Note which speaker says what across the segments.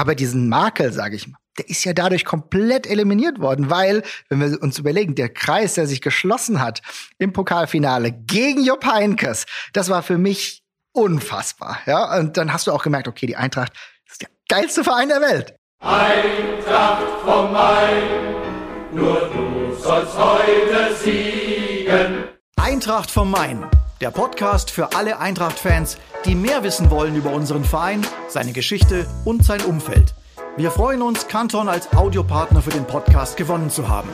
Speaker 1: Aber diesen Makel, sage ich mal, der ist ja dadurch komplett eliminiert worden, weil, wenn wir uns überlegen, der Kreis, der sich geschlossen hat im Pokalfinale gegen Jupp Heynckes, das war für mich unfassbar. Ja, und dann hast du auch gemerkt, okay, die Eintracht ist der geilste Verein der Welt.
Speaker 2: Eintracht vom Main, nur du sollst heute siegen.
Speaker 3: Eintracht vom Main, der Podcast für alle Eintracht-Fans, die mehr wissen wollen über unseren Verein, seine Geschichte und sein Umfeld. Wir freuen uns, Canton als Audiopartner für den Podcast gewonnen zu haben.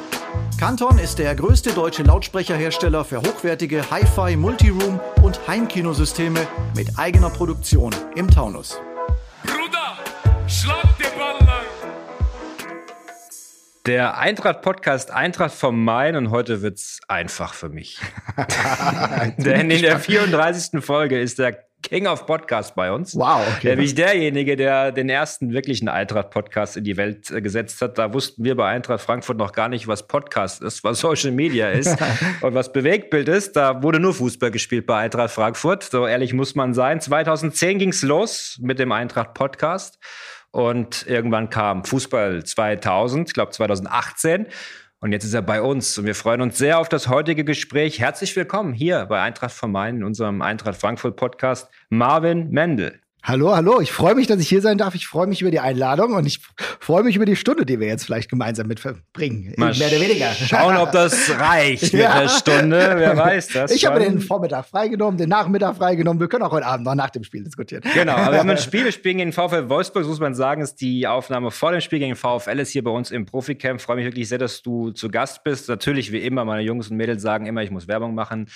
Speaker 3: Canton ist der größte deutsche Lautsprecherhersteller für hochwertige Hi-Fi, Multiroom und Heimkinosysteme mit eigener Produktion im Taunus.
Speaker 4: Bruder, schlag.
Speaker 5: Der Eintracht-Podcast Eintracht vom Main und heute wird's einfach für mich. Denn in der 34. Folge ist der King of Podcast bei uns.
Speaker 1: Wow, okay.
Speaker 5: Nämlich derjenige, der den ersten wirklichen Eintracht-Podcast in die Welt äh, gesetzt hat. Da wussten wir bei Eintracht Frankfurt noch gar nicht, was Podcast ist, was Social Media ist und was Bewegtbild ist. Da wurde nur Fußball gespielt bei Eintracht Frankfurt. So ehrlich muss man sein. 2010 ging's los mit dem Eintracht-Podcast. Und irgendwann kam Fußball 2000, ich glaube 2018. Und jetzt ist er bei uns und wir freuen uns sehr auf das heutige Gespräch. Herzlich willkommen hier bei Eintracht vom Main in unserem Eintracht Frankfurt Podcast, Marvin Mendel.
Speaker 1: Hallo, hallo. Ich freue mich, dass ich hier sein darf. Ich freue mich über die Einladung und ich freue mich über die Stunde, die wir jetzt vielleicht gemeinsam mit verbringen.
Speaker 5: Mal
Speaker 1: Mehr oder weniger.
Speaker 5: Schauen, ob das reicht mit
Speaker 1: Ja.
Speaker 5: der Stunde. Wer weiß das.
Speaker 1: Ich habe den Vormittag freigenommen, den Nachmittag freigenommen. Wir können auch heute Abend noch nach dem Spiel diskutieren.
Speaker 5: Genau, aber wir haben ein Spiel, wir spielen gegen den VfL Wolfsburg, das muss man sagen, ist die Aufnahme vor dem Spiel gegen VfL ist hier bei uns im Proficamp. Freue mich wirklich sehr, dass du zu Gast bist. Natürlich, wie immer, meine Jungs und Mädels sagen immer, ich muss Werbung machen.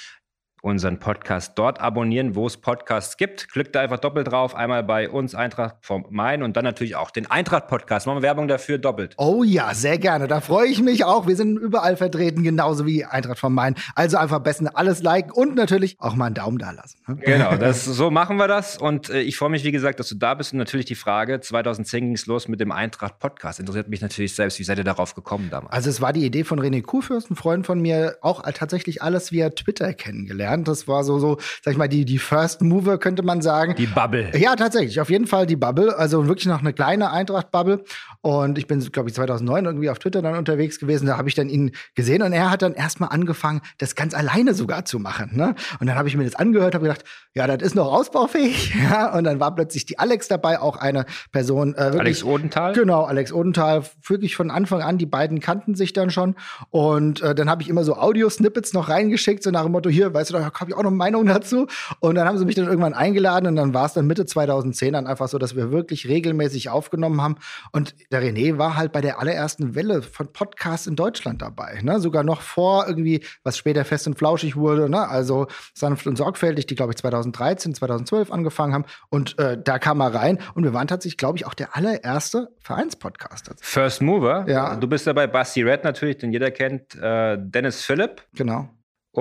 Speaker 5: Unseren Podcast dort abonnieren, wo es Podcasts gibt. Klickt da einfach doppelt drauf. Einmal bei uns Eintracht vom Main und dann natürlich auch den Eintracht-Podcast. Machen wir Werbung dafür doppelt.
Speaker 1: Oh ja, sehr gerne. Da freue ich mich auch. Wir sind überall vertreten, genauso wie Eintracht vom Main. Also einfach am besten alles liken und natürlich auch mal einen Daumen da lassen. ne?
Speaker 5: Genau, das, so machen wir das. Und äh, ich freue mich, wie gesagt, dass du da bist. Und natürlich die Frage, 2010 ging es los mit dem Eintracht-Podcast. Interessiert mich natürlich selbst, wie seid ihr darauf gekommen damals?
Speaker 1: Also es war die Idee von René Kuhfürst, ein Freund von mir, auch tatsächlich alles via Twitter kennengelernt. Das war so, so, sag ich mal, die, die First Mover, könnte man sagen.
Speaker 5: Die Bubble.
Speaker 1: Ja, tatsächlich, auf jeden Fall die Bubble. Also wirklich noch eine kleine Eintracht-Bubble. Und ich bin, glaube ich, 2009 irgendwie auf Twitter dann unterwegs gewesen. Da habe ich dann ihn gesehen und er hat dann erstmal angefangen, das ganz alleine sogar zu machen. Ne? Und dann habe ich mir das angehört, habe gedacht, ja, das ist noch ausbaufähig. Ja, und dann war plötzlich die Alex dabei, auch eine Person. Äh, wirklich,
Speaker 5: Alex Odenthal?
Speaker 1: Genau, Alex Odenthal, wirklich von Anfang an, die beiden kannten sich dann schon. Und äh, dann habe ich immer so Audio-Snippets noch reingeschickt, so nach dem Motto, hier, weißt du, habe ich auch noch eine Meinung dazu. Und dann haben sie mich dann irgendwann eingeladen und dann war es dann Mitte 2010 dann einfach so, dass wir wirklich regelmäßig aufgenommen haben. Und der René war halt bei der allerersten Welle von Podcasts in Deutschland dabei. Ne? Sogar noch vor irgendwie, was später fest und flauschig wurde, ne? also sanft und sorgfältig, die, glaube ich, 2013, 2012 angefangen haben. Und äh, da kam er rein und wir waren tatsächlich, glaube ich, auch der allererste Vereinspodcast.
Speaker 5: First Mover.
Speaker 1: Ja.
Speaker 5: Du bist dabei Basti Red natürlich, den jeder kennt. Äh, Dennis Philipp
Speaker 1: Genau,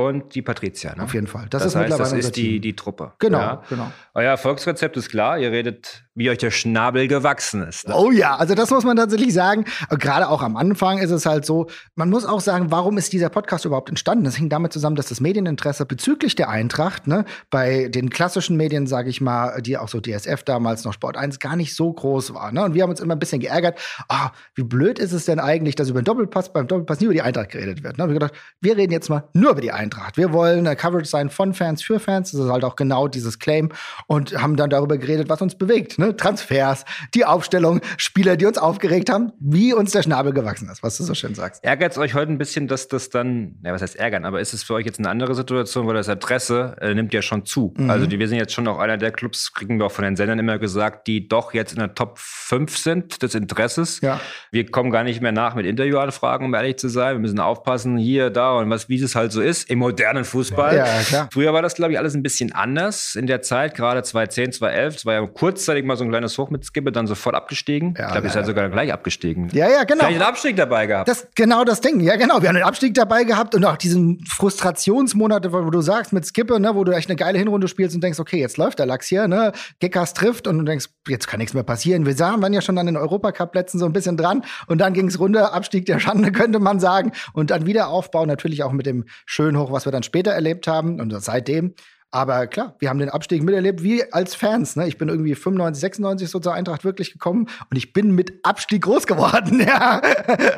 Speaker 5: und die Patricia. Ne?
Speaker 1: auf jeden Fall. Das,
Speaker 5: Das,
Speaker 1: ist
Speaker 5: heißt,
Speaker 1: mittlerweile
Speaker 5: das ist die, die Truppe.
Speaker 1: Genau,
Speaker 5: Ja.
Speaker 1: genau.
Speaker 5: Euer Erfolgsrezept ist klar. Ihr redet, wie euch der Schnabel gewachsen ist. Ne?
Speaker 1: Oh ja, also das muss man tatsächlich sagen. Gerade auch am Anfang ist es halt so, man muss auch sagen, warum ist dieser Podcast überhaupt entstanden? Das hing damit zusammen, dass das Medieninteresse bezüglich der Eintracht, ne, bei den klassischen Medien, sage ich mal, die auch so DSF damals noch Sport 1 gar nicht so groß war. Ne? Und wir haben uns immer ein bisschen geärgert, ah, wie blöd ist es denn eigentlich, dass über den Doppelpass, beim Doppelpass nie über die Eintracht geredet wird. Ne? Und wir gedacht, wir reden jetzt mal nur über die Eintracht. Wir wollen eine Coverage sein von Fans für Fans. Das ist halt auch genau dieses Claim. Und haben dann darüber geredet, was uns bewegt. Ne? Transfers, die Aufstellung, Spieler, die uns aufgeregt haben, wie uns der Schnabel gewachsen ist, was du so schön sagst.
Speaker 5: Ärgert es euch heute ein bisschen, dass das dann, ja, was heißt ärgern, aber ist es für euch jetzt eine andere Situation, weil das Interesse äh, nimmt ja schon zu.
Speaker 1: Mhm.
Speaker 5: Also die, wir sind jetzt schon auch einer der Clubs, kriegen wir auch von den Sendern immer gesagt, die doch jetzt in der Top 5 sind des Interesses.
Speaker 1: Ja.
Speaker 5: Wir kommen gar nicht mehr nach mit Interviewanfragen, um ehrlich zu sein. Wir müssen aufpassen, hier, da und was, wie es halt so ist im modernen Fußball.
Speaker 1: Ja.
Speaker 5: Früher war das, glaube ich, alles ein bisschen anders in der Zeit, gerade 2010, 2011. Es war ja kurzzeitig mal so ein kleines Hoch mit Skippe, dann sofort abgestiegen.
Speaker 1: Ja,
Speaker 5: ich glaube, ihr seid sogar gleich abgestiegen.
Speaker 1: Ja, ja, genau.
Speaker 5: Vielleicht einen Abstieg dabei gehabt.
Speaker 1: Das genau das Ding. Ja, genau. Wir haben den Abstieg dabei gehabt und auch diesen Frustrationsmonate, wo du sagst mit Skippe, ne, wo du echt eine geile Hinrunde spielst und denkst, okay, jetzt läuft der Lachs hier, ne? Geckers trifft und du denkst, jetzt kann nichts mehr passieren. Wir sahen, waren ja schon an den Europacup-Plätzen so ein bisschen dran und dann ging es runter, Abstieg der Schande, könnte man sagen. Und dann Wiederaufbau natürlich auch mit dem schönen Hoch, was wir dann später erlebt haben und seitdem. Aber klar, wir haben den Abstieg miterlebt, wie als Fans. Ne? Ich bin irgendwie 95, 96 so zur Eintracht wirklich gekommen und ich bin mit Abstieg groß geworden. ja.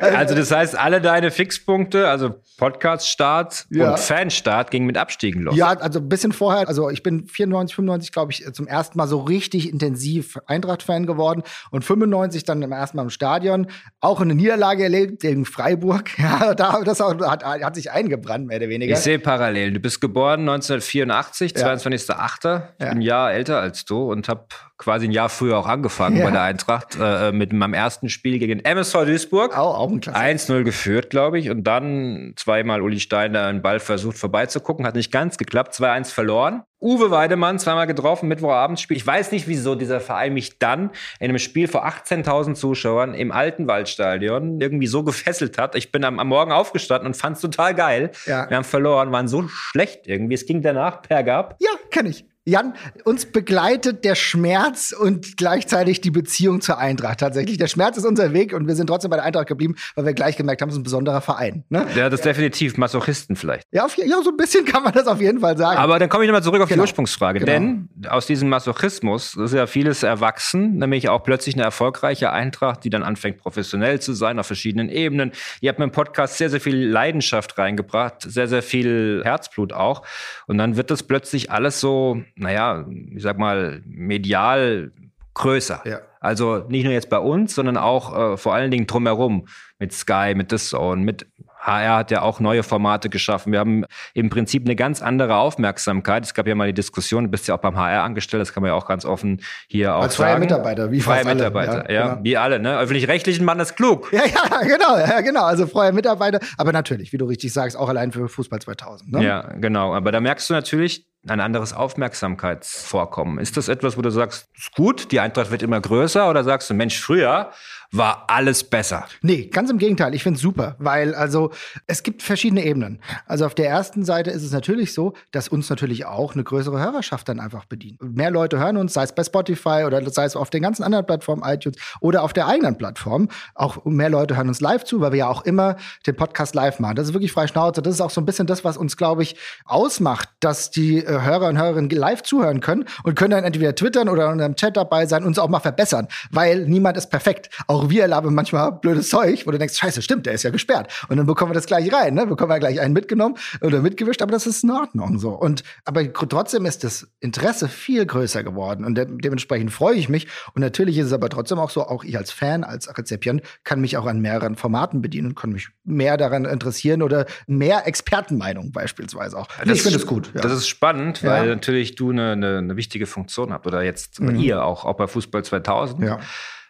Speaker 5: Also das heißt, alle deine Fixpunkte, also Podcast-Start
Speaker 1: Ja.
Speaker 5: und Fanstart, gingen mit Abstiegen los.
Speaker 1: Ja, also ein bisschen vorher, also ich bin 94, 95, glaube ich, zum ersten Mal so richtig intensiv Eintracht-Fan geworden und 95 dann im ersten Mal im Stadion. Auch eine Niederlage erlebt gegen Freiburg. Ja, da, das hat, hat sich eingebrannt, mehr oder weniger.
Speaker 5: Ich sehe Parallelen. Du bist geboren 1984,
Speaker 1: Ja.
Speaker 5: 22.08. Ich bin ein Jahr älter als du und habe quasi ein Jahr früher auch angefangen bei der Eintracht äh, mit meinem ersten Spiel gegen MSV Duisburg.
Speaker 1: Auch, auch ein Klasse.
Speaker 5: 1-0 geführt, glaube ich. Und dann zweimal Uli Steiner einen Ball versucht vorbeizugucken. Hat nicht ganz geklappt. 2-1 verloren. Uwe Weidemann zweimal getroffen, Mittwochabendsspiel. Ich weiß nicht, wieso dieser Verein mich dann in einem Spiel vor 18.000 Zuschauern im alten Waldstadion irgendwie so gefesselt hat. Ich bin am, am Morgen aufgestanden und fand es total geil.
Speaker 1: Ja.
Speaker 5: Wir haben verloren, waren so schlecht irgendwie. Es ging danach per Gab.
Speaker 1: Ja, kenne ich. Jan, uns begleitet der Schmerz und gleichzeitig die Beziehung zur Eintracht. Tatsächlich, der Schmerz ist unser Weg und wir sind trotzdem bei der Eintracht geblieben, weil wir gleich gemerkt haben, es ist ein besonderer Verein. Ne?
Speaker 5: Ja, das ist definitiv Masochisten vielleicht.
Speaker 1: Ja, auf, ja, so ein bisschen kann man das auf jeden Fall sagen.
Speaker 5: Aber dann komme ich nochmal zurück auf
Speaker 1: Genau.
Speaker 5: die Ursprungsfrage.
Speaker 1: Genau.
Speaker 5: Denn aus diesem Masochismus ist ja vieles erwachsen, nämlich auch plötzlich eine erfolgreiche Eintracht, die dann anfängt, professionell zu sein auf verschiedenen Ebenen. Ihr habt mit dem Podcast sehr, sehr viel Leidenschaft reingebracht, sehr, sehr viel Herzblut auch. Und dann wird das plötzlich alles so, naja, ich sag mal, medial größer.
Speaker 1: Ja.
Speaker 5: Also nicht nur jetzt bei uns, sondern auch äh, vor allen Dingen drumherum. Mit Sky, mit The Zone, mit HR hat ja auch neue Formate geschaffen. Wir haben im Prinzip eine ganz andere Aufmerksamkeit. Es gab ja mal die Diskussion, du bist ja auch beim HR angestellt, das kann man ja auch ganz offen hier auch
Speaker 1: Als freier
Speaker 5: sagen.
Speaker 1: Mitarbeiter, wie
Speaker 5: Freie
Speaker 1: fast alle,
Speaker 5: Mitarbeiter,
Speaker 1: ja,
Speaker 5: ja,
Speaker 1: genau.
Speaker 5: wie alle, ne? Öffentlich-rechtlichen Mann ist klug.
Speaker 1: ja, ja, genau, ja, genau. Also freier Mitarbeiter, aber natürlich, wie du richtig sagst, auch allein für Fußball 2000. Ne?
Speaker 5: Ja, genau. Aber da merkst du natürlich ein anderes Aufmerksamkeitsvorkommen. Ist das etwas, wo du sagst, ist gut, die Eintracht wird immer größer oder sagst du, Mensch, früher war alles besser?
Speaker 1: Nee, ganz im Gegenteil. Ich finde es super, weil also es gibt verschiedene Ebenen. Also auf der ersten Seite ist es natürlich so, dass uns natürlich auch eine größere Hörerschaft dann einfach bedient. Mehr Leute hören uns, sei es bei Spotify oder sei es auf den ganzen anderen Plattformen, iTunes oder auf der eigenen Plattform. Auch mehr Leute hören uns live zu, weil wir ja auch immer den Podcast live machen. Das ist wirklich frei Schnauze. Das ist auch so ein bisschen das, was uns, glaube ich, ausmacht, dass die Hörer und Hörerinnen live zuhören können und können dann entweder twittern oder in einem Chat dabei sein und uns auch mal verbessern, weil niemand ist perfekt. Auch wir labern manchmal blödes Zeug, wo du denkst, scheiße, stimmt, der ist ja gesperrt. Und dann bekommen wir das gleich rein, ne? Bekommen wir gleich einen mitgenommen oder mitgewischt, aber das ist in Ordnung so. Und aber trotzdem ist das Interesse viel größer geworden und de dementsprechend freue ich mich. Und natürlich ist es aber trotzdem auch so, auch ich als Fan, als Rezipient kann mich auch an mehreren Formaten bedienen und kann mich mehr daran interessieren oder mehr Expertenmeinung beispielsweise auch. Nee, ich finde es gut. Ja.
Speaker 5: Das ist spannend,
Speaker 1: Ja.
Speaker 5: weil natürlich du eine, eine, eine wichtige Funktion habt oder jetzt ihr auch, auch bei Fußball 2000.
Speaker 1: Mhm. Ja.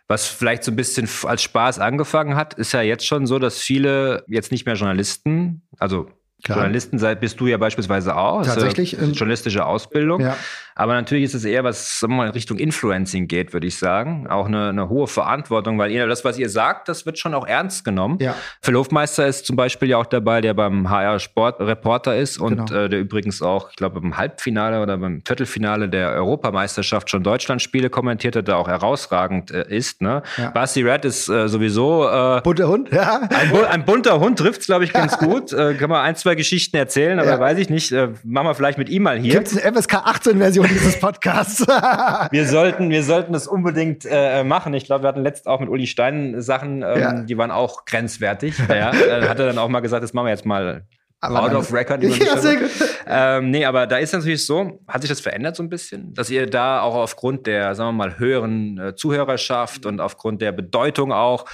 Speaker 5: Was vielleicht so ein bisschen als Spaß angefangen hat, ist ja jetzt schon so, dass viele jetzt nicht mehr Journalisten, also
Speaker 1: Klar.
Speaker 5: Journalisten sei, bist du ja beispielsweise auch.
Speaker 1: Tatsächlich, ähm,
Speaker 5: journalistische Ausbildung.
Speaker 1: Ja.
Speaker 5: Aber natürlich ist es eher, was sagen wir mal, in Richtung Influencing geht, würde ich sagen. Auch eine, eine hohe Verantwortung, weil ihr, das, was ihr sagt, das wird schon auch ernst genommen.
Speaker 1: Ja.
Speaker 5: Phil Hofmeister ist zum Beispiel ja auch dabei, der beim HR Sport Reporter ist und
Speaker 1: Genau.
Speaker 5: äh, der übrigens auch, ich glaube, beim Halbfinale oder beim Viertelfinale der Europameisterschaft schon Deutschlandspiele kommentiert hat, der auch herausragend äh, ist. Ne?
Speaker 1: Ja.
Speaker 5: Basti Red ist äh, sowieso äh,
Speaker 1: Bunter Hund, ja.
Speaker 5: ein, bu ein bunter Hund trifft es, glaube ich, ganz gut. Äh, kann man ein, zwei Geschichten erzählen, aber
Speaker 1: Ja.
Speaker 5: weiß ich nicht. Äh, machen wir vielleicht mit ihm mal hier.
Speaker 1: Gibt es eine FSK 18-Version dieses Podcasts?
Speaker 5: Wir sollten, wir sollten das unbedingt äh, machen. Ich glaube, wir hatten letzt auch mit Uli Stein Sachen, ähm,
Speaker 1: Ja.
Speaker 5: die waren auch grenzwertig. Ja, äh, hat er dann auch mal gesagt, das machen wir jetzt mal
Speaker 1: Aber
Speaker 5: out of record.
Speaker 1: Ja, sehr gut.
Speaker 5: Ähm, nee, aber da ist natürlich so, hat sich das verändert so ein bisschen, dass ihr da auch aufgrund der, sagen wir mal, höheren äh, Zuhörerschaft und aufgrund der Bedeutung auch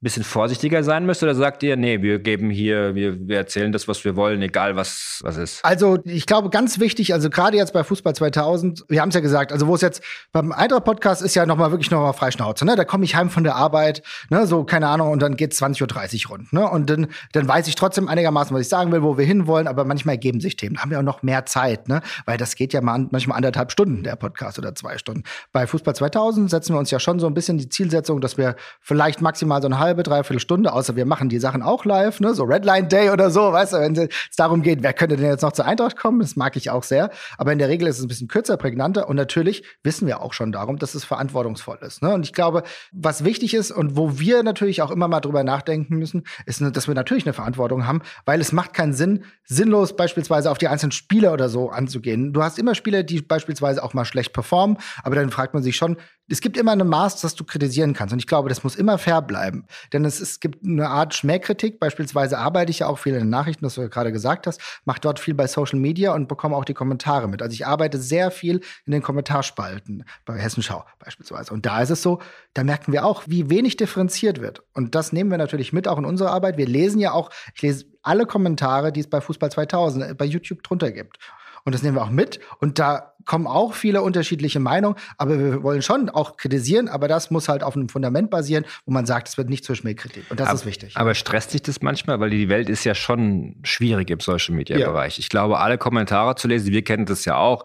Speaker 5: bisschen vorsichtiger sein müsst? Oder sagt ihr, nee, wir geben hier, wir, wir erzählen das, was wir wollen, egal was, was ist?
Speaker 1: Also, ich glaube, ganz wichtig, also gerade jetzt bei Fußball 2000, wir haben es ja gesagt, also wo es jetzt beim Eintracht-Podcast ist ja nochmal wirklich nochmal Freischnauze, ne? Da komme ich heim von der Arbeit, ne? So, keine Ahnung, und dann geht 20.30 Uhr rund, ne? Und dann, dann weiß ich trotzdem einigermaßen, was ich sagen will, wo wir hinwollen, aber manchmal ergeben sich Themen. Da haben wir auch noch mehr Zeit, ne? Weil das geht ja mal an, manchmal anderthalb Stunden, der Podcast, oder zwei Stunden. Bei Fußball 2000 setzen wir uns ja schon so ein bisschen die Zielsetzung, dass wir vielleicht maximal so eine halbe halbe, dreiviertel Stunde, außer wir machen die Sachen auch live, ne? so Redline Day oder so, weißt du, wenn es darum geht, wer könnte denn jetzt noch zur Eintracht kommen, das mag ich auch sehr. Aber in der Regel ist es ein bisschen kürzer, prägnanter und natürlich wissen wir auch schon darum, dass es verantwortungsvoll ist. Ne? Und ich glaube, was wichtig ist und wo wir natürlich auch immer mal drüber nachdenken müssen, ist, dass wir natürlich eine Verantwortung haben, weil es macht keinen Sinn, sinnlos beispielsweise auf die einzelnen Spieler oder so anzugehen. Du hast immer Spieler, die beispielsweise auch mal schlecht performen, aber dann fragt man sich schon, es gibt immer ein Maß, das du kritisieren kannst. Und ich glaube, das muss immer fair bleiben. Denn es, es gibt eine Art Schmähkritik. Beispielsweise arbeite ich ja auch viel in den Nachrichten, das du ja gerade gesagt hast, mache dort viel bei Social Media und bekomme auch die Kommentare mit. Also ich arbeite sehr viel in den Kommentarspalten bei Hessenschau beispielsweise. Und da ist es so, da merken wir auch, wie wenig differenziert wird. Und das nehmen wir natürlich mit auch in unserer Arbeit. Wir lesen ja auch, ich lese alle Kommentare, die es bei Fußball 2000 äh, bei YouTube drunter gibt. Und das nehmen wir auch mit. Und da kommen auch viele unterschiedliche Meinungen. Aber wir wollen schon auch kritisieren. Aber das muss halt auf einem Fundament basieren, wo man sagt, es wird nicht zur Schmähkritik. Und das
Speaker 5: aber,
Speaker 1: ist wichtig.
Speaker 5: Aber stresst sich das manchmal? Weil die Welt ist ja schon schwierig im Social Media Bereich. Ja. Ich glaube, alle Kommentare zu lesen, wir kennen das ja auch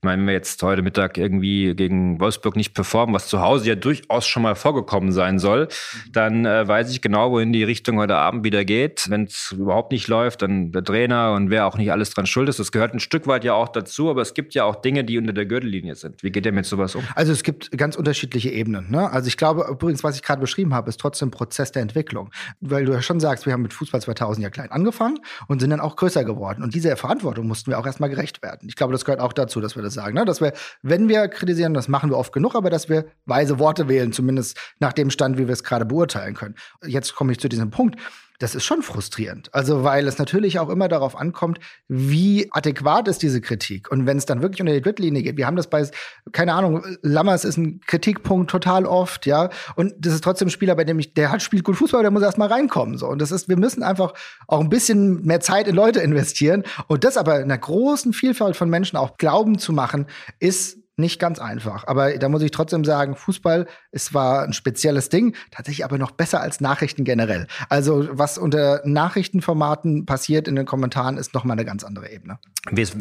Speaker 5: ich meine, wenn wir jetzt heute Mittag irgendwie gegen Wolfsburg nicht performen, was zu Hause ja durchaus schon mal vorgekommen sein soll, dann äh, weiß ich genau, wohin die Richtung heute Abend wieder geht. Wenn es überhaupt nicht läuft, dann der Trainer und wer auch nicht alles dran schuld ist. Das gehört ein Stück weit ja auch dazu, aber es gibt ja auch Dinge, die unter der Gürtellinie sind. Wie geht ihr mit sowas um?
Speaker 1: Also es gibt ganz unterschiedliche Ebenen. Ne? Also ich glaube übrigens, was ich gerade beschrieben habe, ist trotzdem ein Prozess der Entwicklung. Weil du ja schon sagst, wir haben mit Fußball 2000 ja klein angefangen und sind dann auch größer geworden. Und dieser Verantwortung mussten wir auch erstmal gerecht werden. Ich glaube, das gehört auch dazu, dass wir das sagen. Ne? Dass wir, wenn wir kritisieren, das machen wir oft genug, aber dass wir weise Worte wählen, zumindest nach dem Stand, wie wir es gerade beurteilen können. Jetzt komme ich zu diesem Punkt das ist schon frustrierend. Also, weil es natürlich auch immer darauf ankommt, wie adäquat ist diese Kritik. Und wenn es dann wirklich unter die Drittlinie geht, wir haben das bei, keine Ahnung, Lammers ist ein Kritikpunkt total oft, ja. Und das ist trotzdem ein Spieler, bei dem ich, der hat, spielt gut Fußball, der muss erst mal reinkommen, so. Und das ist, wir müssen einfach auch ein bisschen mehr Zeit in Leute investieren. Und das aber in einer großen Vielfalt von Menschen auch glauben zu machen, ist nicht ganz einfach. Aber da muss ich trotzdem sagen, Fußball ist zwar ein spezielles Ding, tatsächlich aber noch besser als Nachrichten generell. Also was unter Nachrichtenformaten passiert in den Kommentaren, ist noch mal eine ganz andere Ebene.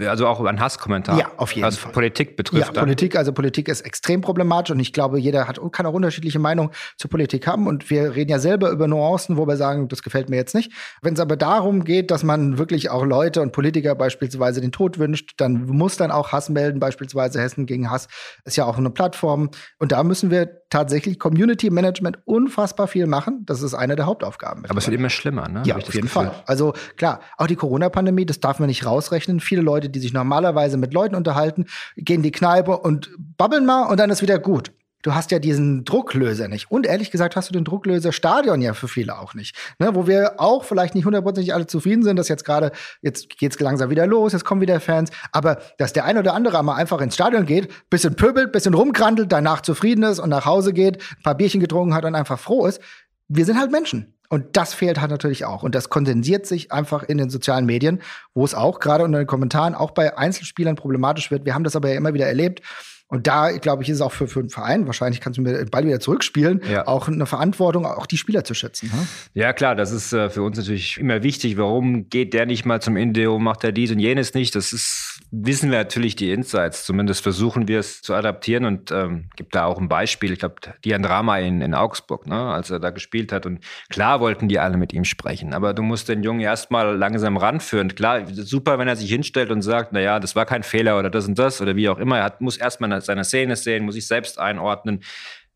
Speaker 5: Also auch an Hasskommentaren.
Speaker 1: Ja, auf jeden
Speaker 5: was
Speaker 1: Fall.
Speaker 5: Politik betrifft.
Speaker 1: Ja, dann. Politik, also Politik ist extrem problematisch und ich glaube, jeder hat, kann auch unterschiedliche Meinungen zur Politik haben und wir reden ja selber über Nuancen, wo wir sagen, das gefällt mir jetzt nicht. Wenn es aber darum geht, dass man wirklich auch Leute und Politiker beispielsweise den Tod wünscht, dann muss dann auch Hass melden, beispielsweise Hessen gegen Hass ist ja auch eine Plattform. Und da müssen wir tatsächlich Community Management unfassbar viel machen. Das ist eine der Hauptaufgaben.
Speaker 5: Aber es wird immer schlimmer, ne?
Speaker 1: Ja, auf jeden Gefühl. Fall. Also klar, auch die Corona-Pandemie, das darf man nicht rausrechnen. Viele Leute, die sich normalerweise mit Leuten unterhalten, gehen in die Kneipe und babbeln mal und dann ist wieder gut du hast ja diesen Drucklöser nicht. Und ehrlich gesagt hast du den Drucklöser Stadion ja für viele auch nicht. Ne, wo wir auch vielleicht nicht hundertprozentig alle zufrieden sind, dass jetzt gerade, jetzt geht's langsam wieder los, jetzt kommen wieder Fans. Aber dass der ein oder andere mal einfach ins Stadion geht, bisschen pöbelt, bisschen rumkrandelt, danach zufrieden ist und nach Hause geht, ein paar Bierchen getrunken hat und einfach froh ist. Wir sind halt Menschen. Und das fehlt halt natürlich auch. Und das kondensiert sich einfach in den sozialen Medien, wo es auch gerade unter den Kommentaren auch bei Einzelspielern problematisch wird. Wir haben das aber ja immer wieder erlebt und da, glaube ich, ist es auch für, für einen Verein, wahrscheinlich kannst du mir den Ball wieder zurückspielen, ja. auch eine Verantwortung, auch die Spieler zu schützen. Hm?
Speaker 5: Ja, klar, das ist äh, für uns natürlich immer wichtig. Warum geht der nicht mal zum Indeo, macht er dies und jenes nicht? Das ist, wissen wir natürlich die Insights. Zumindest versuchen wir es zu adaptieren und ähm, gibt da auch ein Beispiel. Ich glaube, Dian Drama in, in Augsburg, ne, als er da gespielt hat. Und klar wollten die alle mit ihm sprechen, aber du musst den Jungen erstmal langsam ranführen. Klar, super, wenn er sich hinstellt und sagt, na ja, das war kein Fehler oder das und das oder wie auch immer. Er hat, muss erstmal seine Szene sehen, muss ich selbst einordnen.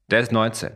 Speaker 5: Der ist 19.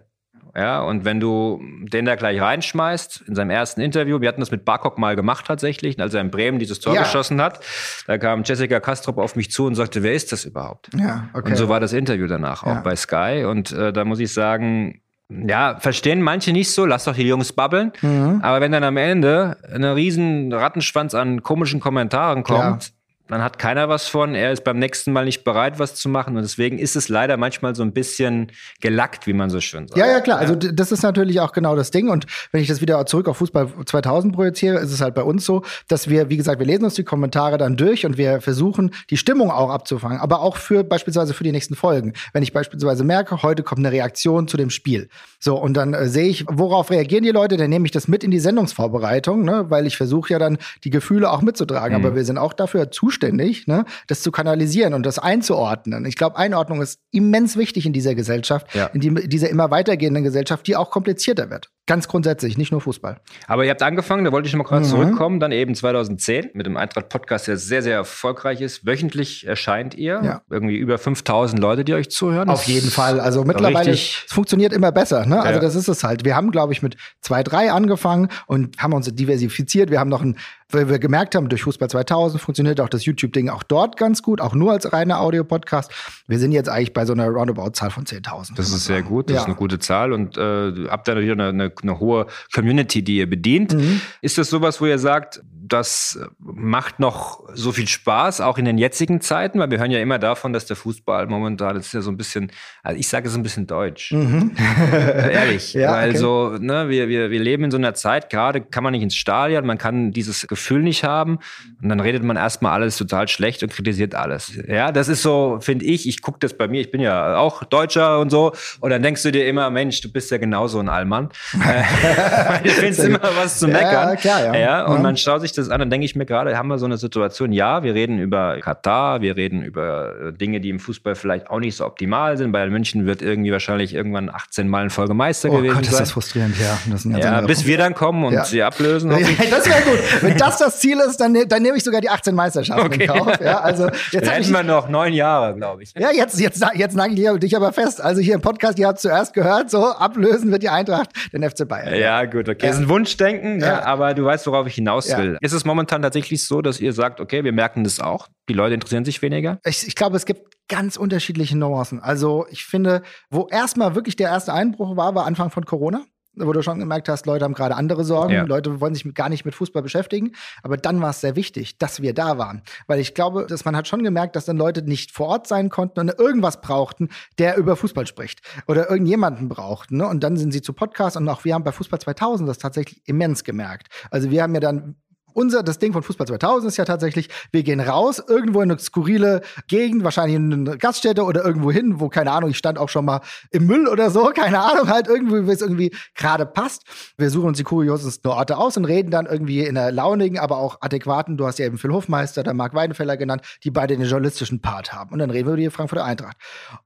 Speaker 5: Ja, und wenn du den da gleich reinschmeißt, in seinem ersten Interview, wir hatten das mit Barkok mal gemacht tatsächlich, als er in Bremen dieses Tor ja. geschossen hat, da kam Jessica Kastrop auf mich zu und sagte, wer ist das überhaupt?
Speaker 1: Ja, okay.
Speaker 5: Und so war das Interview danach ja. auch bei Sky. Und äh, da muss ich sagen, ja, verstehen manche nicht so, lass doch die Jungs babbeln. Mhm. Aber wenn dann am Ende ein riesen Rattenschwanz an komischen Kommentaren kommt, dann hat keiner was von. Er ist beim nächsten Mal nicht bereit, was zu machen. Und deswegen ist es leider manchmal so ein bisschen gelackt, wie man so schön sagt.
Speaker 1: Ja, ja, klar. Also das ist natürlich auch genau das Ding. Und wenn ich das wieder zurück auf Fußball 2000 projiziere, ist es halt bei uns so, dass wir, wie gesagt, wir lesen uns die Kommentare dann durch und wir versuchen, die Stimmung auch abzufangen. Aber auch für beispielsweise für die nächsten Folgen. Wenn ich beispielsweise merke, heute kommt eine Reaktion zu dem Spiel. So, und dann äh, sehe ich, worauf reagieren die Leute, dann nehme ich das mit in die Sendungsvorbereitung, ne? weil ich versuche ja dann die Gefühle auch mitzutragen. Mhm. Aber wir sind auch dafür zuständig zuständig, ne, das zu kanalisieren und das einzuordnen. Ich glaube, Einordnung ist immens wichtig in dieser Gesellschaft, ja. in die, dieser immer weitergehenden Gesellschaft, die auch komplizierter wird. Ganz grundsätzlich, nicht nur Fußball.
Speaker 5: Aber ihr habt angefangen, da wollte ich noch mal gerade
Speaker 1: Mhm.
Speaker 5: zurückkommen, dann eben 2010 mit dem Eintracht-Podcast, der sehr, sehr erfolgreich ist. Wöchentlich erscheint ihr.
Speaker 1: Ja.
Speaker 5: Irgendwie über 5000 Leute, die euch zuhören.
Speaker 1: Auf
Speaker 5: Das
Speaker 1: jeden Fall. Also mittlerweile, es funktioniert immer besser. Ne? Also
Speaker 5: Ja.
Speaker 1: das ist es halt. Wir haben, glaube ich, mit zwei, drei angefangen und haben uns diversifiziert. Wir haben noch ein, weil wir gemerkt haben, durch Fußball 2000 funktioniert auch das YouTube-Ding auch dort ganz gut, auch nur als reiner Audio-Podcast. Wir sind jetzt eigentlich bei so einer Roundabout-Zahl von 10.000.
Speaker 5: Das ist sehr gut, das
Speaker 1: ja.
Speaker 5: ist eine gute Zahl und äh, habt da natürlich eine, eine, eine hohe Community, die ihr bedient.
Speaker 1: Mhm.
Speaker 5: Ist das sowas, wo ihr sagt, das macht noch so viel Spaß, auch in den jetzigen Zeiten? Weil wir hören ja immer davon, dass der Fußball momentan, das ist ja so ein bisschen, also ich sage es ein bisschen deutsch. Ehrlich.
Speaker 1: Mhm. Ja,
Speaker 5: weil
Speaker 1: okay.
Speaker 5: so, ne, wir, wir, wir leben in so einer Zeit, gerade kann man nicht ins Stadion, man kann dieses Gefühl nicht haben und dann redet man erstmal alles total schlecht und kritisiert alles. Ja, das ist so, finde ich, ich gucke das bei mir, ich bin ja auch Deutscher und so und dann denkst du dir immer, Mensch, du bist ja genauso ein Allmann. Äh, du findest immer was zu
Speaker 1: Ja,
Speaker 5: meckern.
Speaker 1: klar, ja.
Speaker 5: und
Speaker 1: Ja.
Speaker 5: man schaut sich das an, dann denke ich mir gerade, haben wir so eine Situation, ja, wir reden über Katar, wir reden über äh, Dinge, die im Fußball vielleicht auch nicht so optimal sind. Bayern München wird irgendwie wahrscheinlich irgendwann 18 Mal in Folge Meister
Speaker 1: Oh
Speaker 5: gewesen
Speaker 1: Gott, ist
Speaker 5: sein.
Speaker 1: das frustrierend, ja. Das ist
Speaker 5: ja, bis wir dann kommen und
Speaker 1: Ja.
Speaker 5: sie ablösen.
Speaker 1: Ja,
Speaker 5: ich.
Speaker 1: das wäre gut. Wenn das das Ziel ist, dann, ne- dann nehme ich sogar die 18 Meisterschaften
Speaker 5: Okay.
Speaker 1: in Kauf. Ja, also jetzt ich,
Speaker 5: hätten wir noch neun Jahre, glaube ich.
Speaker 1: ja, jetzt, jetzt, jetzt nagel ich dich aber fest. Also hier im Podcast, ihr habt zuerst gehört, so ablösen wird die Eintracht den FC Bayern.
Speaker 5: Ja, gut, okay. Das ist ein Wunschdenken,
Speaker 1: Ja.
Speaker 5: ne? aber du weißt, worauf ich hinaus
Speaker 1: Ja.
Speaker 5: will. Ist es momentan tatsächlich so, dass ihr sagt, okay, wir merken das auch, die Leute interessieren sich weniger?
Speaker 1: Ich, ich glaube, es gibt ganz unterschiedliche Nuancen. Also ich finde, wo erstmal wirklich der erste Einbruch war, war Anfang von Corona. Wo du schon gemerkt hast, Leute haben gerade andere Sorgen,
Speaker 5: Ja.
Speaker 1: Leute wollen sich mit, gar nicht mit Fußball beschäftigen. Aber dann war es sehr wichtig, dass wir da waren. Weil ich glaube, dass man hat schon gemerkt, dass dann Leute nicht vor Ort sein konnten und irgendwas brauchten, der über Fußball spricht. Oder irgendjemanden brauchten. Ne? Und dann sind sie zu Podcasts und auch wir haben bei Fußball 2000 das tatsächlich immens gemerkt. Also wir haben ja dann unser, das Ding von Fußball 2000 ist ja tatsächlich, wir gehen raus, irgendwo in eine skurrile Gegend, wahrscheinlich in eine Gaststätte oder irgendwo hin, wo, keine Ahnung, ich stand auch schon mal im Müll oder so, keine Ahnung, halt irgendwo, wo es irgendwie gerade passt. Wir suchen uns die kuriosesten Orte aus und reden dann irgendwie in einer launigen, aber auch adäquaten, du hast ja eben Phil Hofmeister, der Marc Weidenfeller genannt, die beide den journalistischen Part haben. Und dann reden wir über die Frankfurter Eintracht.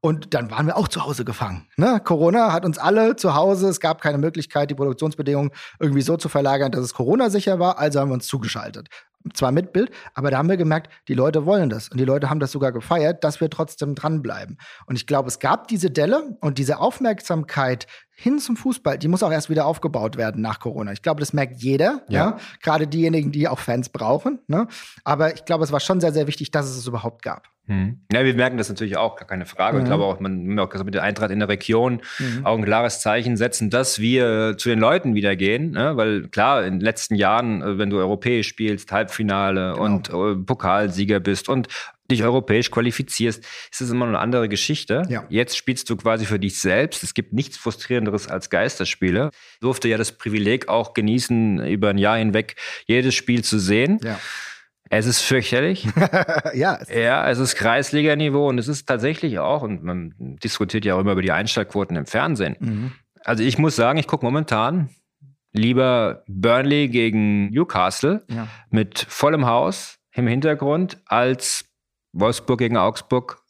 Speaker 1: Und dann waren wir auch zu Hause gefangen. Ne? Corona hat uns alle zu Hause, es gab keine Möglichkeit, die Produktionsbedingungen irgendwie so zu verlagern, dass es Corona-sicher war, also haben wir uns zugeschaltet. Zwar mit Bild, aber da haben wir gemerkt, die Leute wollen das. Und die Leute haben das sogar gefeiert, dass wir trotzdem dranbleiben. Und ich glaube, es gab diese Delle und diese Aufmerksamkeit hin zum Fußball, die muss auch erst wieder aufgebaut werden nach Corona. Ich glaube, das merkt jeder, ja.
Speaker 5: Ja.
Speaker 1: Gerade diejenigen, die auch Fans brauchen. Ne? Aber ich glaube, es war schon sehr, sehr wichtig, dass es es überhaupt gab.
Speaker 5: Hm. Ja, wir merken das natürlich auch, gar keine Frage.
Speaker 1: Mhm.
Speaker 5: Ich glaube auch, man auch mit der Eintracht in der Region auch ein klares Zeichen setzen, dass wir zu den Leuten wieder gehen. Ne? Weil klar, in den letzten Jahren, äh, wenn du europäisch spielst, Halbfinale
Speaker 1: Genau.
Speaker 5: und äh, Pokalsieger bist und dich europäisch qualifizierst, ist es immer eine andere Geschichte.
Speaker 1: Ja.
Speaker 5: Jetzt spielst du quasi für dich selbst. Es gibt nichts Frustrierenderes als Geisterspiele. Ich durfte ja das Privileg auch genießen, über ein Jahr hinweg jedes Spiel zu sehen.
Speaker 1: Ja.
Speaker 5: Es ist fürchterlich.
Speaker 1: ja, es-
Speaker 5: Ja, es ist Kreisliganiveau und es ist tatsächlich auch, und man diskutiert ja auch immer über die Einschaltquoten im Fernsehen.
Speaker 1: Mhm.
Speaker 5: Also ich muss sagen, ich gucke momentan lieber Burnley gegen Newcastle
Speaker 1: ja.
Speaker 5: mit vollem Haus im Hintergrund als Wolfsburg gegen Augsburg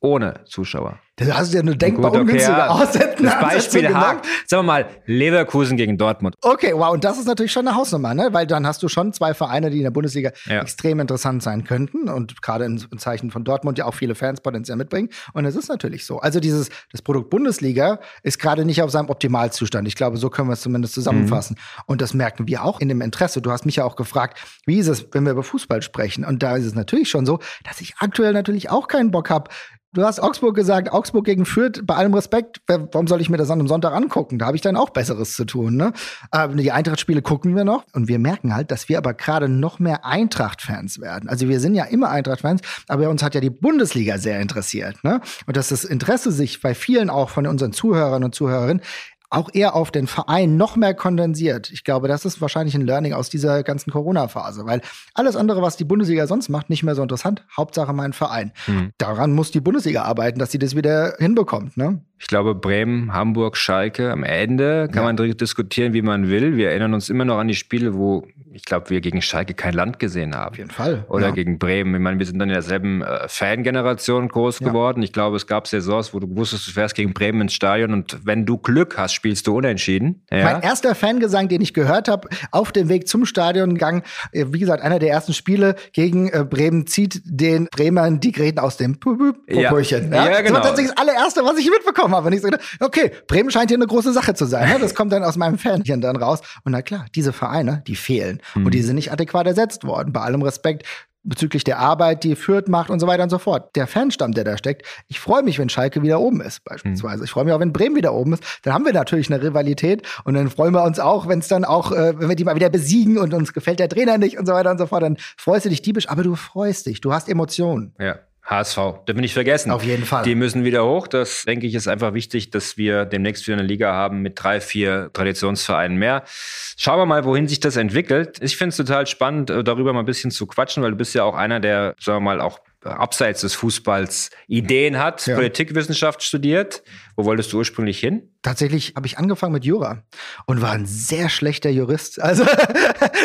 Speaker 5: ohne Zuschauer.
Speaker 1: Da hast du ja eine denkbar
Speaker 5: Gut, okay,
Speaker 1: ungünstige
Speaker 5: ja.
Speaker 1: Aussetzung.
Speaker 5: Das Beispiel hakt. Sagen wir mal, Leverkusen gegen Dortmund.
Speaker 1: Okay, wow, und das ist natürlich schon eine Hausnummer, ne? Weil dann hast du schon zwei Vereine, die in der Bundesliga
Speaker 5: Ja.
Speaker 1: extrem interessant sein könnten und gerade in, in Zeichen von Dortmund ja auch viele Fans potenziell mitbringen. Und es ist natürlich so. Also dieses das Produkt Bundesliga ist gerade nicht auf seinem Optimalzustand. Ich glaube, so können wir es zumindest zusammenfassen. Und das merken wir auch in dem Interesse. Du hast mich ja auch gefragt, wie ist es, wenn wir über Fußball sprechen? Und da ist es natürlich schon so, dass ich aktuell natürlich auch keinen Bock habe. Du hast Augsburg gesagt, Augsburg gegen Fürth, bei allem Respekt, warum soll ich mir das an einem Sonntag angucken? Da habe ich dann auch Besseres zu tun. Ne? Aber die Eintracht-Spiele gucken wir noch und wir merken halt, dass wir aber gerade noch mehr Eintracht-Fans werden. Also wir sind ja immer Eintracht-Fans, aber uns hat ja die Bundesliga sehr interessiert. Ne? Und dass das Interesse sich bei vielen auch von unseren Zuhörern und Zuhörerinnen auch eher auf den Verein noch mehr kondensiert. Ich glaube, das ist wahrscheinlich ein Learning aus dieser ganzen Corona-Phase, weil alles andere, was die Bundesliga sonst macht, nicht mehr so interessant. Hauptsache mein Verein. Daran muss die Bundesliga arbeiten, dass sie das wieder hinbekommt. Ne?
Speaker 5: Ich glaube, Bremen, Hamburg, Schalke, am Ende kann
Speaker 1: Ja.
Speaker 5: man diskutieren, wie man will. Wir erinnern uns immer noch an die Spiele, wo ich glaube, wir gegen Schalke kein Land gesehen haben.
Speaker 1: Auf jeden Fall.
Speaker 5: Oder
Speaker 1: ja.
Speaker 5: gegen Bremen. Ich meine, wir sind dann in derselben äh, Fangeneration groß
Speaker 1: Ja.
Speaker 5: geworden. Ich glaube, es gab Saisons, wo du wusstest, du fährst gegen Bremen ins Stadion und wenn du Glück hast, spielst du unentschieden. Ja?
Speaker 1: Mein erster Fangesang, den ich gehört habe, auf dem Weg zum Stadiongang, äh, wie gesagt, einer der ersten Spiele gegen äh, Bremen, zieht den Bremern die Gräten aus dem
Speaker 5: Ja.
Speaker 1: Popöchen.
Speaker 5: Ja,
Speaker 1: Das
Speaker 5: genau.
Speaker 1: war tatsächlich das allererste, was ich mitbekommen habe. Und ich so gedacht, okay, Bremen scheint hier eine große Sache zu sein. Ne? Das kommt dann aus meinem Fanchen dann raus. Und na klar, diese Vereine, die fehlen.
Speaker 5: Hm.
Speaker 1: Und die sind nicht adäquat ersetzt worden. Bei allem Respekt bezüglich der Arbeit, die Fürth macht und so weiter und so fort. Der Fanstamm, der da steckt. Ich freue mich, wenn Schalke wieder oben ist, beispielsweise. Ich freue mich auch, wenn Bremen wieder oben ist. Dann haben wir natürlich eine Rivalität und dann freuen wir uns auch, wenn es dann auch, äh, wenn wir die mal wieder besiegen und uns gefällt der Trainer nicht und so weiter und so fort. Dann freust du dich diebisch, aber du freust dich. Du hast Emotionen.
Speaker 5: Ja. HSV, dürfen wir nicht vergessen.
Speaker 1: Auf jeden Fall.
Speaker 5: Die müssen wieder hoch. Das, denke ich, ist einfach wichtig, dass wir demnächst wieder eine Liga haben mit drei, vier Traditionsvereinen mehr. Schauen wir mal, wohin sich das entwickelt. Ich finde es total spannend, äh, darüber mal ein bisschen zu quatschen, weil du bist ja auch einer, der, sagen wir mal, auch abseits des Fußballs Ideen hat,
Speaker 1: Ja.
Speaker 5: Politikwissenschaft studiert. Wo wolltest du ursprünglich hin?
Speaker 1: Tatsächlich habe ich angefangen mit Jura und war ein sehr schlechter Jurist. Also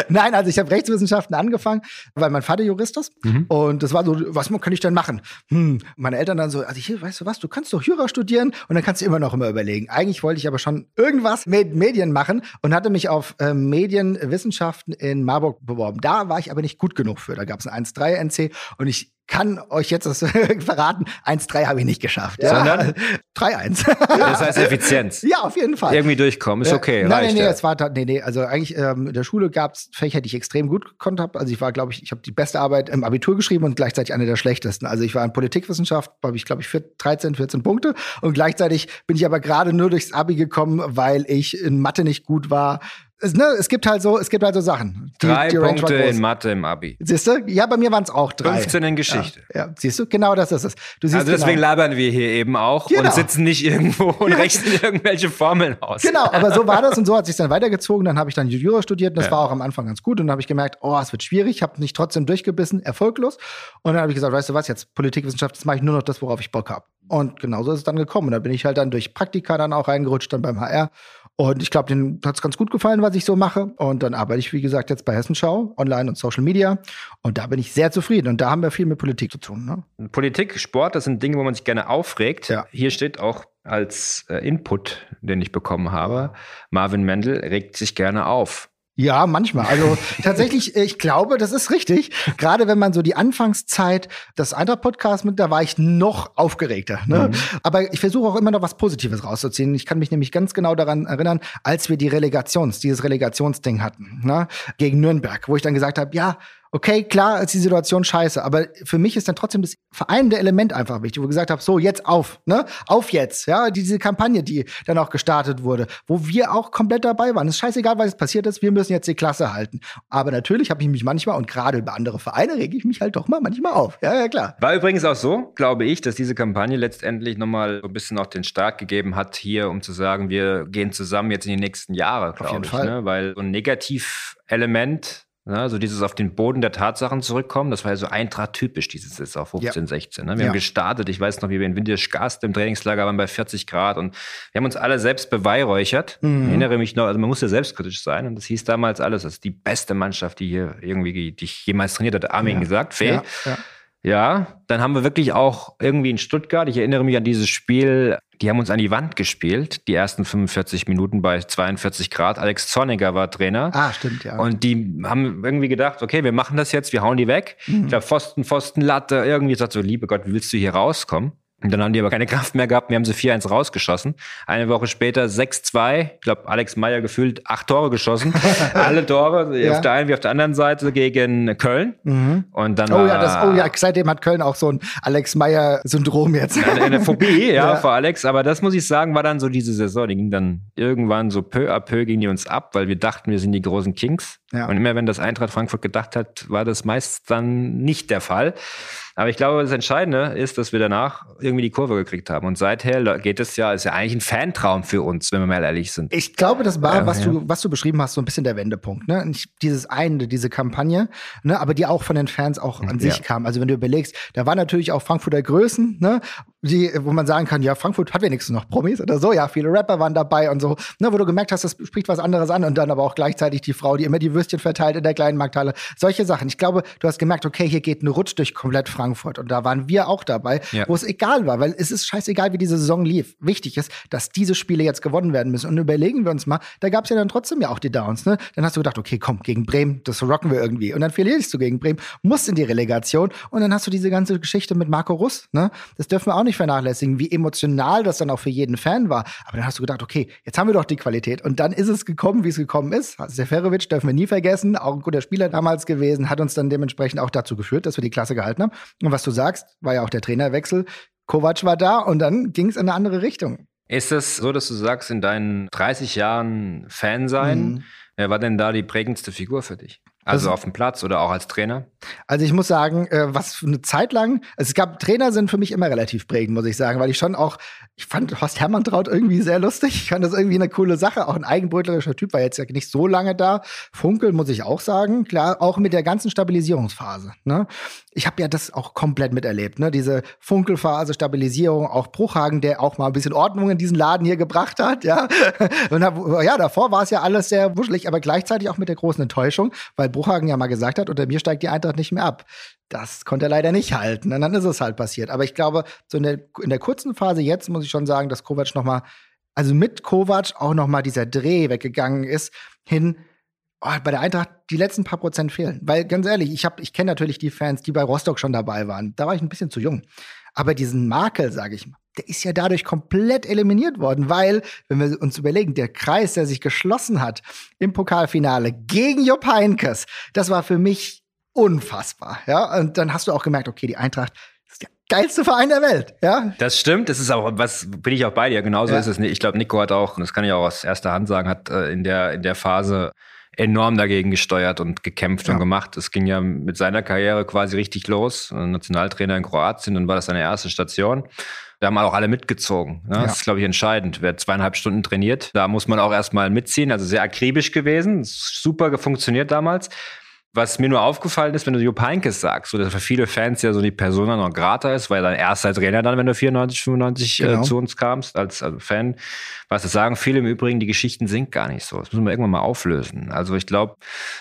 Speaker 1: nein, also ich habe Rechtswissenschaften angefangen, weil mein Vater Jurist ist. Und das war so, was kann ich denn machen? Hm, meine Eltern dann so, also hier, weißt du was, du kannst doch Jura studieren und dann kannst du immer noch immer überlegen. Eigentlich wollte ich aber schon irgendwas mit Medien machen und hatte mich auf äh, Medienwissenschaften in Marburg beworben. Da war ich aber nicht gut genug für. Da gab es ein 1-3 NC und ich kann euch jetzt das verraten, 1-3 habe ich nicht geschafft.
Speaker 5: Sondern?
Speaker 1: 3-1.
Speaker 5: Das heißt Effizienz.
Speaker 1: ja, auf jeden Fall.
Speaker 5: Irgendwie durchkommen, ist
Speaker 1: Ja,
Speaker 5: okay.
Speaker 1: Nein,
Speaker 5: reicht
Speaker 1: nein, nee,
Speaker 5: ja.
Speaker 1: es war nee, nee, also eigentlich ähm, in der Schule gab es Fächer, die ich extrem gut gekonnt habe. Also ich war, glaube ich, ich habe die beste Arbeit im Abitur geschrieben und gleichzeitig eine der schlechtesten. Also ich war in Politikwissenschaft, habe ich, glaube ich, vier- 13, 14 Punkte und gleichzeitig bin ich aber gerade nur durchs Abi gekommen, weil ich in Mathe nicht gut war. Es, ne, es gibt halt so, es gibt halt so Sachen. Die,
Speaker 5: Drei
Speaker 1: die
Speaker 5: Punkte in Mathe im Abi.
Speaker 1: Siehst du? Ja, bei mir waren es auch drei.
Speaker 5: 15 in Geschichte.
Speaker 1: Ja, ja, siehst du? Genau das ist es. Du siehst
Speaker 5: Also deswegen
Speaker 1: genau.
Speaker 5: labern wir hier eben auch
Speaker 1: Genau.
Speaker 5: und sitzen nicht irgendwo und rechnen irgendwelche Formeln aus.
Speaker 1: Genau, aber so war das und so hat sich dann weitergezogen. Dann habe ich dann Jura studiert und das
Speaker 5: Ja.
Speaker 1: war auch am Anfang ganz gut. Und dann habe ich gemerkt, oh, es wird schwierig. Habe mich trotzdem durchgebissen, erfolglos. Und dann habe ich gesagt, weißt du was, jetzt Politikwissenschaft, jetzt mache ich nur noch das, worauf ich Bock habe. Und genauso ist es dann gekommen. Und da bin ich halt dann durch Praktika dann auch reingerutscht, dann beim HR. Und ich glaube, denen hat es ganz gut gefallen, was ich so mache. Und dann arbeite ich, wie gesagt, jetzt bei Hessenschau, online und Social Media. Und da bin ich sehr zufrieden. Und da haben wir viel mit Politik zu tun. Ne?
Speaker 5: Politik, Sport, das sind Dinge, wo man sich gerne aufregt.
Speaker 1: Ja.
Speaker 5: Hier steht auch als äh, Input, den ich bekommen habe, Marvin Mendel regt sich gerne auf.
Speaker 1: Ja, manchmal. Also tatsächlich, ich glaube, das ist richtig. Gerade wenn man so die Anfangszeit des Eintracht-Podcasts mit, da war ich noch aufgeregter. Ne? Aber ich versuche auch immer noch was Positives rauszuziehen. Ich kann mich nämlich ganz genau daran erinnern, als wir die Relegations, dieses Relegationsding hatten, ne? gegen Nürnberg, wo ich dann gesagt habe, ja, okay, klar ist die Situation scheiße, aber für mich ist dann trotzdem das vereinende Element einfach wichtig, wo ich gesagt habe, so jetzt auf, ne? Auf jetzt, ja, diese Kampagne, die dann auch gestartet wurde, wo wir auch komplett dabei waren. Es ist scheißegal, was passiert ist, wir müssen jetzt die Klasse halten. Aber natürlich habe ich mich manchmal und gerade bei anderen Vereinen rege ich mich halt doch mal manchmal auf. Ja, ja, klar.
Speaker 5: War übrigens auch so, glaube ich, dass diese Kampagne letztendlich nochmal so ein bisschen auch den Start gegeben hat, hier, um zu sagen, wir gehen zusammen jetzt in die nächsten Jahre, glaube ich. Ne? Weil so ein Negativelement, ne? so dieses auf den Boden der Tatsachen zurückkommen, das war ja so Eintracht-typisch, dieses Saison 15, 16. Ne? Wir
Speaker 1: Ja.
Speaker 5: haben gestartet, ich weiß noch, wie wir in Wintergast im Trainingslager waren bei 40 Grad und wir haben uns alle selbst beweihräuchert.
Speaker 1: Mhm.
Speaker 5: Ich erinnere mich noch, also man muss ja selbstkritisch sein und das hieß damals alles, das ist die beste Mannschaft, die hier irgendwie, die ich jemals trainiert hatte, Armin
Speaker 1: Ja.
Speaker 5: gesagt, Fee.
Speaker 1: Ja, ja.
Speaker 5: Dann haben wir wirklich auch irgendwie in Stuttgart, ich erinnere mich an dieses Spiel, die haben uns an die Wand gespielt, die ersten 45 Minuten bei 42 Grad. Alex Zorniger war Trainer.
Speaker 1: Ah, stimmt, ja.
Speaker 5: Und die haben irgendwie gedacht, okay, wir machen das jetzt, wir hauen die weg.
Speaker 1: Mhm.
Speaker 5: Ich glaube, Pfosten, Pfosten, Latte, irgendwie sagt so, liebe Gott, wie willst du hier rauskommen? Und dann haben die aber keine Kraft mehr gehabt, wir haben sie 4-1 rausgeschossen. Eine Woche später 6-2, ich glaube, Alex Meyer gefühlt acht Tore geschossen. Alle Tore,
Speaker 1: Ja.
Speaker 5: auf der einen wie auf der anderen Seite gegen Köln. Und dann
Speaker 1: Oh ja, das, oh ja, seitdem hat Köln auch so ein Alex Meyer-Syndrom jetzt.
Speaker 5: eine, eine Phobie, ja,
Speaker 1: Ja.
Speaker 5: vor Alex. Aber das muss ich sagen, war dann so diese Saison. Die ging dann irgendwann so peu à peu ging die uns ab, weil wir dachten, wir sind die großen Kings.
Speaker 1: Ja.
Speaker 5: Und immer wenn das Eintracht Frankfurt gedacht hat, war das meist dann nicht der Fall. Aber ich glaube, das Entscheidende ist, dass wir danach irgendwie die Kurve gekriegt haben. Und seither geht es ja, ist ja eigentlich ein Fantraum für uns, wenn wir mal ehrlich sind.
Speaker 1: Ich glaube, das war,
Speaker 5: Ja,
Speaker 1: was,
Speaker 5: ja.
Speaker 1: Du, was du beschrieben hast, so ein bisschen der Wendepunkt. Ne? Nicht dieses eine, diese Kampagne, ne? aber die auch von den Fans auch an sich
Speaker 5: Ja.
Speaker 1: kam. Also wenn du überlegst, da waren natürlich auch Frankfurter Größen, ne? Die, wo man sagen kann, ja, Frankfurt hat wenigstens noch Promis oder so, ja, viele Rapper waren dabei und so, ne, wo du gemerkt hast, das spricht was anderes an und dann aber auch gleichzeitig die Frau, die immer die Würstchen verteilt in der kleinen Markthalle. Solche Sachen. Ich glaube, du hast gemerkt, okay, hier geht ein Rutsch durch komplett Frankfurt und da waren wir auch dabei,
Speaker 5: Ja.
Speaker 1: wo es egal war, weil es ist scheißegal, wie diese Saison lief. Wichtig ist, dass diese Spiele jetzt gewonnen werden müssen und überlegen wir uns mal, da gab es ja dann trotzdem ja auch die Downs, ne? Dann hast du gedacht, okay, komm, gegen Bremen, das rocken wir irgendwie und dann verlierst du gegen Bremen, musst in die Relegation und dann hast du diese ganze Geschichte mit Marco Russ, ne? Das dürfen wir auch nicht vernachlässigen, wie emotional das dann auch für jeden Fan war. Aber dann hast du gedacht, okay, jetzt haben wir doch die Qualität. Und dann ist es gekommen, wie es gekommen ist. Seferovic dürfen wir nie vergessen, auch ein guter Spieler damals gewesen, hat uns dann dementsprechend auch dazu geführt, dass wir die Klasse gehalten haben. Und was du sagst, war ja auch der Trainerwechsel. Kovac war da und dann ging es in eine andere Richtung.
Speaker 5: Ist es so, dass du sagst, in deinen 30 Jahren Fan sein,
Speaker 1: Mhm.
Speaker 5: wer war denn da die prägendste Figur für dich? Also auf dem Platz oder auch als Trainer?
Speaker 1: Also ich muss sagen, äh, was eine Zeit lang, also es gab Trainer sind für mich immer relativ prägend, muss ich sagen, weil ich schon auch, ich fand Horst Hermantraut irgendwie sehr lustig. Ich fand das irgendwie eine coole Sache. Auch ein eigenbrötlerischer Typ war jetzt ja nicht so lange da. Funkel muss ich auch sagen, klar, auch mit der ganzen Stabilisierungsphase. Ne? Ich habe ja das auch komplett miterlebt, ne? Diese Funkelphase, Stabilisierung, auch Bruchhagen, der auch mal ein bisschen Ordnung in diesen Laden hier gebracht hat, ja. Und ja, davor war es ja alles sehr wuschelig, aber gleichzeitig auch mit der großen Enttäuschung, weil Bruchhagen ja mal gesagt hat, unter mir steigt die Eintracht nicht mehr ab. Das konnte er leider nicht halten. Und dann ist es halt passiert. Aber ich glaube, so in der, in der kurzen Phase jetzt muss ich schon sagen, dass Kovac noch mal, also mit Kovac auch noch mal dieser Dreh weggegangen ist hin. Oh, bei der Eintracht die letzten paar Prozent fehlen. Weil ganz ehrlich, ich ich kenne natürlich die Fans, die bei Rostock schon dabei waren. Da war ich ein bisschen zu jung. Aber diesen Makel, sage ich mal, der ist ja dadurch komplett eliminiert worden, weil, wenn wir uns überlegen, der Kreis, der sich geschlossen hat im Pokalfinale gegen Jupp Heynckes, das war für mich unfassbar. Ja, und dann hast du auch gemerkt, okay, die Eintracht ist der geilste Verein der Welt. Ja,
Speaker 5: Das stimmt, das ist auch, was bin ich auch bei dir, genauso
Speaker 1: Ja.
Speaker 5: ist es. Ich glaube, Nico hat auch, und das kann ich auch aus erster Hand sagen, hat äh, in der, in der Phase enorm dagegen gesteuert und gekämpft
Speaker 1: Ja.
Speaker 5: und gemacht. Es ging ja mit seiner Karriere quasi richtig los. Äh, Nationaltrainer in Kroatien, dann war das seine erste Station. Da haben auch alle mitgezogen. Ne?
Speaker 1: Ja.
Speaker 5: Das ist, glaube ich, entscheidend. Wer zweieinhalb Stunden trainiert, da muss man auch erstmal mitziehen. Also sehr akribisch gewesen. Super funktioniert damals. Was mir nur aufgefallen ist, wenn du Jupp Heynckes sagst, so dass für viele Fans ja so die Persona non grata ist, weil dein erster Trainer dann, wenn du 94, 95
Speaker 1: Genau.
Speaker 5: äh, zu uns kamst, als, als Fan, was das sagen viele im Übrigen, die Geschichten sind gar nicht so. Das müssen wir irgendwann mal auflösen. Also ich glaube,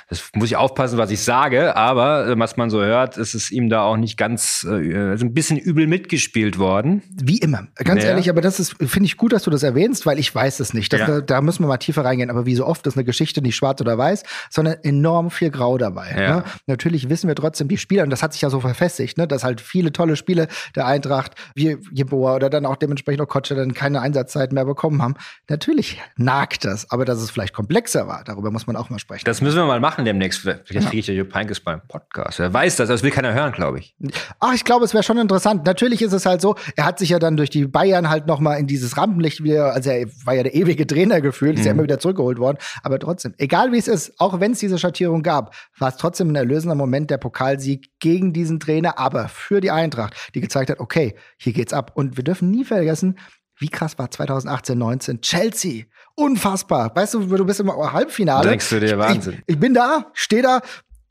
Speaker 5: das muss ich aufpassen, was ich sage, aber äh, was man so hört, ist es ihm da auch nicht ganz, äh, also ein bisschen übel mitgespielt worden.
Speaker 1: wie immer. Ganz
Speaker 5: Ja.
Speaker 1: ehrlich, aber das ist, finde ich gut, dass du das erwähnst, weil ich weiß es nicht. Das,
Speaker 5: Ja.
Speaker 1: da, da müssen wir mal tiefer reingehen. Aber wie so oft ist eine Geschichte nicht schwarz oder weiß, sondern enorm viel Grau dabei.
Speaker 5: Ja.
Speaker 1: Ne? Natürlich wissen wir trotzdem die Spieler, und das hat sich ja so verfestigt, ne? dass halt viele tolle Spiele der Eintracht, wie Jeboa oder dann auch dementsprechend auch Kotscher, dann keine Einsatzzeit mehr bekommen haben. Natürlich nagt das, aber dass es vielleicht komplexer war, darüber muss man auch mal sprechen.
Speaker 5: Das müssen wir mal machen demnächst. Vielleicht kriege ich ja Jupp Heynckes beim Podcast. Wer weiß das, das will keiner hören, glaube ich.
Speaker 1: Ach, ich glaube, es wäre schon interessant. Natürlich ist es halt so, er hat sich ja dann durch die Bayern halt noch mal in dieses Rampenlicht wieder, also er war ja der ewige Trainer gefühlt, ist ja immer wieder zurückgeholt worden. Aber trotzdem, egal wie es ist, auch wenn es diese Schattierung gab, war es trotzdem ein erlösender Moment der Pokalsieg gegen diesen Trainer, aber für die Eintracht, die gezeigt hat, okay, hier geht's ab. Und wir dürfen nie vergessen, wie krass war 2018, 19 Chelsea. Unfassbar. Weißt du, du bist im Halbfinale.
Speaker 5: Denkst du dir, Wahnsinn.
Speaker 1: Ich, ich bin da, stehe da,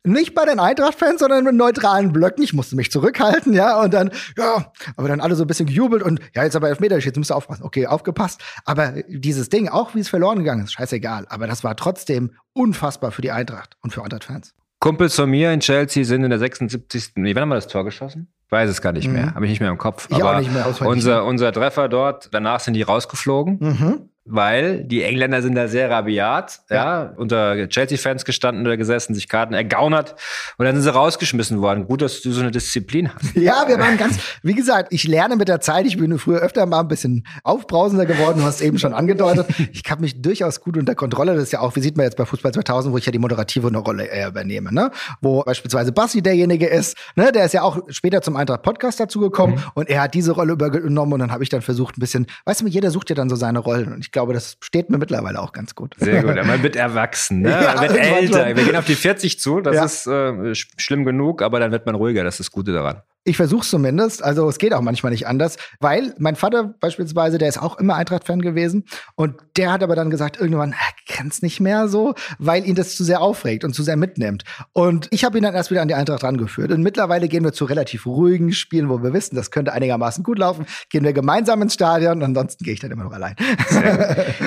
Speaker 1: nicht bei den Eintracht-Fans, sondern mit neutralen Blöcken. Ich musste mich zurückhalten, ja, und dann, ja, aber dann alle so ein bisschen gejubelt und ja, jetzt aber Elfmeter, jetzt musst du aufpassen. Okay, aufgepasst. Aber dieses Ding, auch wie es verloren gegangen ist, scheißegal. Aber das war trotzdem unfassbar für die Eintracht und für Eintracht-Fans.
Speaker 5: Kumpels von mir in Chelsea sind in der 76. Nee, wann haben wir das Tor geschossen? Weiß es gar nicht
Speaker 1: Mhm.
Speaker 5: mehr. Habe ich nicht mehr im Kopf.
Speaker 1: Ich auch nicht mehr auswendig.
Speaker 5: unser, unser Treffer dort, danach sind die rausgeflogen.
Speaker 1: Mhm.
Speaker 5: Weil die Engländer sind da sehr rabiat, ja, unter Chelsea-Fans gestanden oder gesessen, sich Karten ergaunert und dann sind sie rausgeschmissen worden. Gut, dass du so eine Disziplin hast.
Speaker 1: Ja, wir waren ganz, wie gesagt, ich lerne mit der Zeit. Ich bin früher öfter mal ein bisschen aufbrausender geworden. Du hast eben schon angedeutet. Ich habe mich durchaus gut unter Kontrolle. Das ist ja auch, wie sieht man jetzt bei Fußball 2000, wo ich ja die moderative eine Rolle eher übernehme, ne? Wo beispielsweise Bassi derjenige ist, ne? Der ist ja auch später zum Eintracht Podcast dazugekommen und er hat diese Rolle übernommen und dann habe ich dann versucht, ein bisschen, weißt du, jeder sucht ja dann so seine Rollen und ich glaube, das steht mir mittlerweile auch ganz gut.
Speaker 5: Sehr gut. Man wird erwachsen, ne?
Speaker 1: Ja,
Speaker 5: man wird älter.
Speaker 1: schon.
Speaker 5: Wir gehen auf die 40 zu. Das
Speaker 1: Ja.
Speaker 5: ist äh, sch- schlimm genug, aber dann wird man ruhiger. Das ist das Gute daran.
Speaker 1: Ich versuche zumindest. Also es geht auch manchmal nicht anders, weil mein Vater beispielsweise, der ist auch immer Eintracht-Fan gewesen und der hat aber dann gesagt, irgendwann äh, kann es nicht mehr so, weil ihn das zu sehr aufregt und zu sehr mitnimmt. Und ich habe ihn dann erst wieder an die Eintracht rangeführt. Und mittlerweile gehen wir zu relativ ruhigen Spielen, wo wir wissen, das könnte einigermaßen gut laufen. Gehen wir gemeinsam ins Stadion ansonsten gehe ich dann immer noch allein.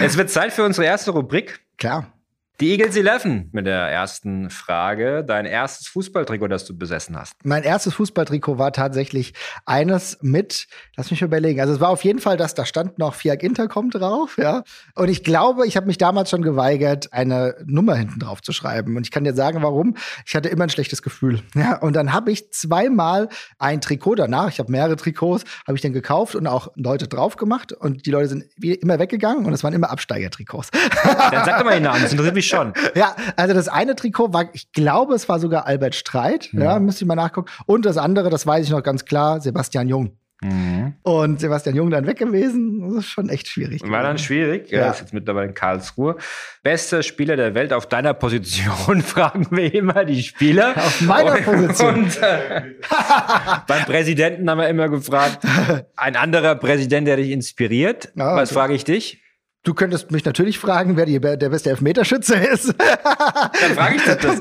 Speaker 5: Es wird Zeit für unsere erste Rubrik.
Speaker 1: Klar.
Speaker 5: Die Eagles 11 mit der ersten Frage. Dein erstes Fußballtrikot, das du besessen hast.
Speaker 1: Mein erstes Fußballtrikot war tatsächlich eines mit, lass mich überlegen, also es war auf jeden Fall das, da stand noch Fiat Intercom drauf, ja. Und ich glaube, ich habe mich damals schon geweigert, eine Nummer hinten drauf zu schreiben. Und ich kann dir sagen, warum. Ich hatte immer ein schlechtes Gefühl. Ja, und dann habe ich zweimal ein Trikot danach, ich habe mehrere Trikots, habe ich dann gekauft und auch Leute drauf gemacht. Und die Leute sind wie immer weggegangen und es waren immer Absteigertrikots.
Speaker 5: Dann sag doch mal den Namen, das interessiert mich schon.
Speaker 1: Ja, also das eine Trikot war, ich glaube, es war sogar Albert Streit. Ja, müsste ich mal nachgucken. Und das andere, das weiß ich noch ganz klar, Sebastian Jung. Und Sebastian Jung dann weg gewesen. Das ist schon echt schwierig.
Speaker 5: War dann schwierig.
Speaker 1: Ja.
Speaker 5: Ist jetzt mittlerweile in Karlsruhe. Bester Spieler der Welt auf deiner Position, fragen wir immer die Spieler.
Speaker 1: Auf meiner Position.
Speaker 5: Und äh, beim Präsidenten haben wir immer gefragt, ein anderer Präsident, der dich inspiriert.
Speaker 1: Ah,
Speaker 5: Was
Speaker 1: okay.
Speaker 5: frage ich dich?
Speaker 1: Du könntest mich natürlich fragen, wer die, der beste Elfmeterschütze ist.
Speaker 5: Dann frage ich dich das.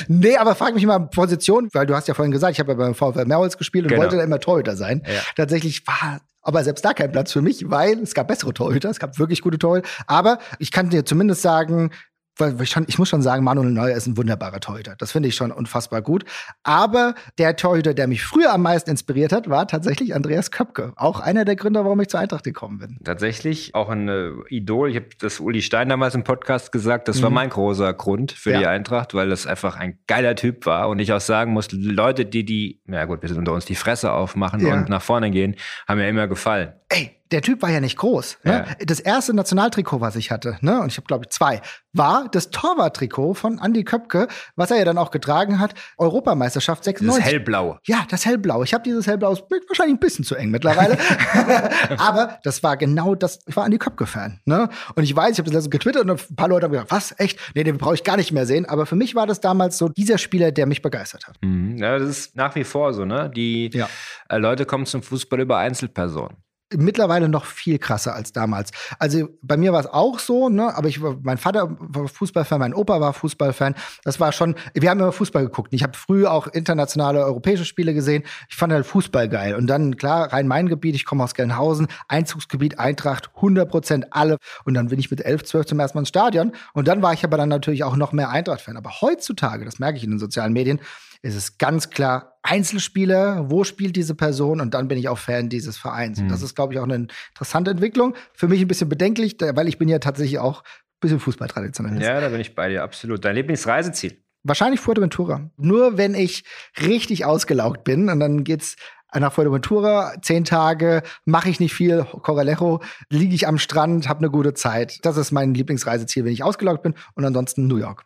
Speaker 1: nee, aber frag mich mal Position, weil du hast ja vorhin gesagt, ich habe ja beim VfL Merwitz gespielt und
Speaker 5: Genau.
Speaker 1: wollte da immer Torhüter sein.
Speaker 5: Ja.
Speaker 1: Tatsächlich war aber selbst da kein Platz für mich, weil es gab bessere Torhüter, es gab wirklich gute Torhüter. Aber ich kann dir zumindest sagen, weil ich, schon, ich muss schon sagen, Manuel Neuer ist ein wunderbarer Torhüter. Das finde ich schon unfassbar gut. Aber der Torhüter, der mich früher am meisten inspiriert hat, war tatsächlich Andreas Köpke. Auch einer der Gründe, warum ich zur Eintracht gekommen bin.
Speaker 5: Tatsächlich auch ein äh, Idol. Ich habe das Uli Stein damals im Podcast gesagt. Das war mein großer Grund für
Speaker 1: Ja.
Speaker 5: die Eintracht, weil das einfach ein geiler Typ war. Und ich auch sagen muss, Leute, die die, ja gut, wir sind unter uns, die Fresse aufmachen
Speaker 1: Ja.
Speaker 5: und nach vorne gehen, haben mir immer gefallen.
Speaker 1: ey, der Typ war ja nicht groß. Ne? Das erste Nationaltrikot, was ich hatte, ne, und ich habe glaube ich zwei, war das Torwarttrikot von Andy Köpke, was er ja dann auch getragen hat, Europameisterschaft
Speaker 5: Dieses
Speaker 1: 96.
Speaker 5: hellblau.
Speaker 1: ja, das hellblau. Ich habe dieses hellblau, ist wahrscheinlich ein bisschen zu eng mittlerweile. Aber das war genau das, ich war Andy Köpke-Fan. Ne? Und ich weiß, ich habe das letzte getwittert und ein paar Leute haben gesagt, was, echt? Nee, den brauche ich gar nicht mehr sehen. Aber für mich war das damals so dieser Spieler, der mich begeistert hat.
Speaker 5: Mhm. Ja, das ist nach wie vor so, ne? Die
Speaker 1: Ja.
Speaker 5: äh, Leute kommen zum Fußball über Einzelpersonen.
Speaker 1: Mittlerweile noch viel krasser als damals. Also bei mir war es auch so, ne, aber ich mein Vater war Fußballfan, mein Opa war Fußballfan. Das war schon, wir haben immer Fußball geguckt. Ich habe früh auch internationale europäische Spiele gesehen. Ich fand halt Fußball geil. Und dann, klar, Rhein-Main-Gebiet, ich komme aus Gelnhausen, Einzugsgebiet, Eintracht, 100 Prozent alle. Und dann bin ich mit 11, 12 zum ersten Mal ins Stadion. Und dann war ich aber dann natürlich auch noch mehr Eintracht-Fan. Aber heutzutage, das merke ich in den sozialen Medien, ist es ganz klar Einzelspieler, wo spielt diese Person und dann bin ich auch Fan dieses Vereins. Und das ist, glaube ich, auch eine interessante Entwicklung. Für mich ein bisschen bedenklich, weil ich bin ja tatsächlich auch ein bisschen Fußballtraditionalist.
Speaker 5: Ja, da bin ich bei dir, absolut. Dein Lieblingsreiseziel?
Speaker 1: Wahrscheinlich Fuerteventura. Nur wenn ich richtig ausgelaugt bin und dann geht's nach Fuerteventura, zehn Tage, mache ich nicht viel, Coralejo, liege ich am Strand, habe eine gute Zeit. Das ist mein Lieblingsreiseziel, wenn ich ausgelaugt bin und ansonsten New York.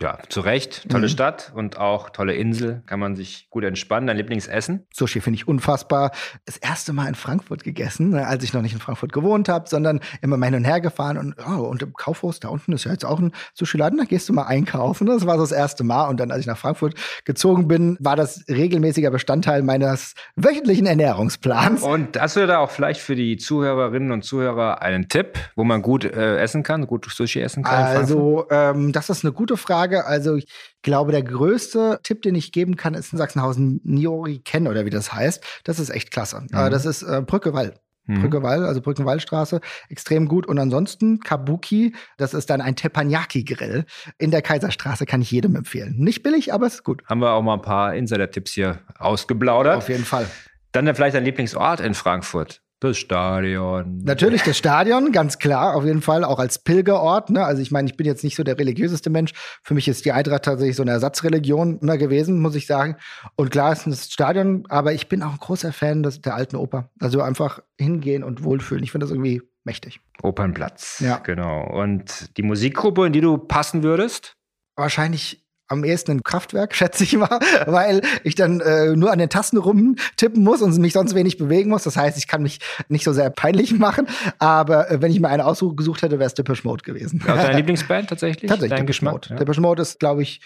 Speaker 5: Ja, zu Recht. Tolle
Speaker 1: Mhm.
Speaker 5: Stadt und auch tolle Insel. Kann man sich gut entspannen. Dein Lieblingsessen?
Speaker 1: Sushi finde ich unfassbar. Das erste Mal in Frankfurt gegessen, ne, als ich noch nicht in Frankfurt gewohnt habe, sondern immer mal hin und her gefahren und oh, und im Kaufhaus da unten ist ja jetzt auch ein Sushi-Laden, da gehst du mal einkaufen. Das war so das erste Mal und dann, als ich nach Frankfurt gezogen bin, war das regelmäßiger Bestandteil meines wöchentlichen Ernährungsplans.
Speaker 5: Und hast du da auch vielleicht für die Zuhörerinnen und Zuhörer einen Tipp, wo man gut äh, essen kann, gut Sushi essen kann?
Speaker 1: Also, ähm, das ist eine gute Frage. Also, ich glaube, der größte Tipp, den ich geben kann, ist in Sachsenhausen Niori Ken oder wie das heißt. Das ist echt klasse. Äh, das ist äh, Brücke Wall.
Speaker 5: Mhm.
Speaker 1: Brücke-Wall, also Brückenwallstraße, extrem gut. Und ansonsten Kabuki, das ist dann ein Teppanyaki-Grill in der Kaiserstraße, kann ich jedem empfehlen. Nicht billig, aber es ist gut.
Speaker 5: Haben wir auch mal ein paar Insider-Tipps hier ausgeplaudert.
Speaker 1: Auf jeden Fall.
Speaker 5: Dann vielleicht dein Lieblingsort in Frankfurt. Das Stadion.
Speaker 1: Natürlich das Stadion, ganz klar, auf jeden Fall, auch als Pilgerort. Ne? Also ich meine, ich bin jetzt nicht so der religiöseste Mensch. Für mich ist die Eintracht tatsächlich so eine Ersatzreligion ne, gewesen, muss ich sagen. Und klar ist das Stadion, aber ich bin auch ein großer Fan des, der alten Oper. Also einfach hingehen und wohlfühlen. Ich finde das irgendwie mächtig.
Speaker 5: Opernplatz.
Speaker 1: Ja.
Speaker 5: Genau. Und die Musikgruppe, in die du passen würdest?
Speaker 1: Wahrscheinlich am ehesten ein Kraftwerk, schätze ich mal, weil ich dann äh, nur an den Tasten rumtippen muss und mich sonst wenig bewegen muss. Das heißt, ich kann mich nicht so sehr peinlich machen. Aber äh, wenn ich mir eine ausgesucht hätte, wäre es Depeche Mode gewesen.
Speaker 5: Auch deine Lieblingsband tatsächlich?
Speaker 1: Tatsächlich
Speaker 5: Dein
Speaker 1: Depeche? Mode.
Speaker 5: Ja.
Speaker 1: Depeche Mode ist, glaube ich,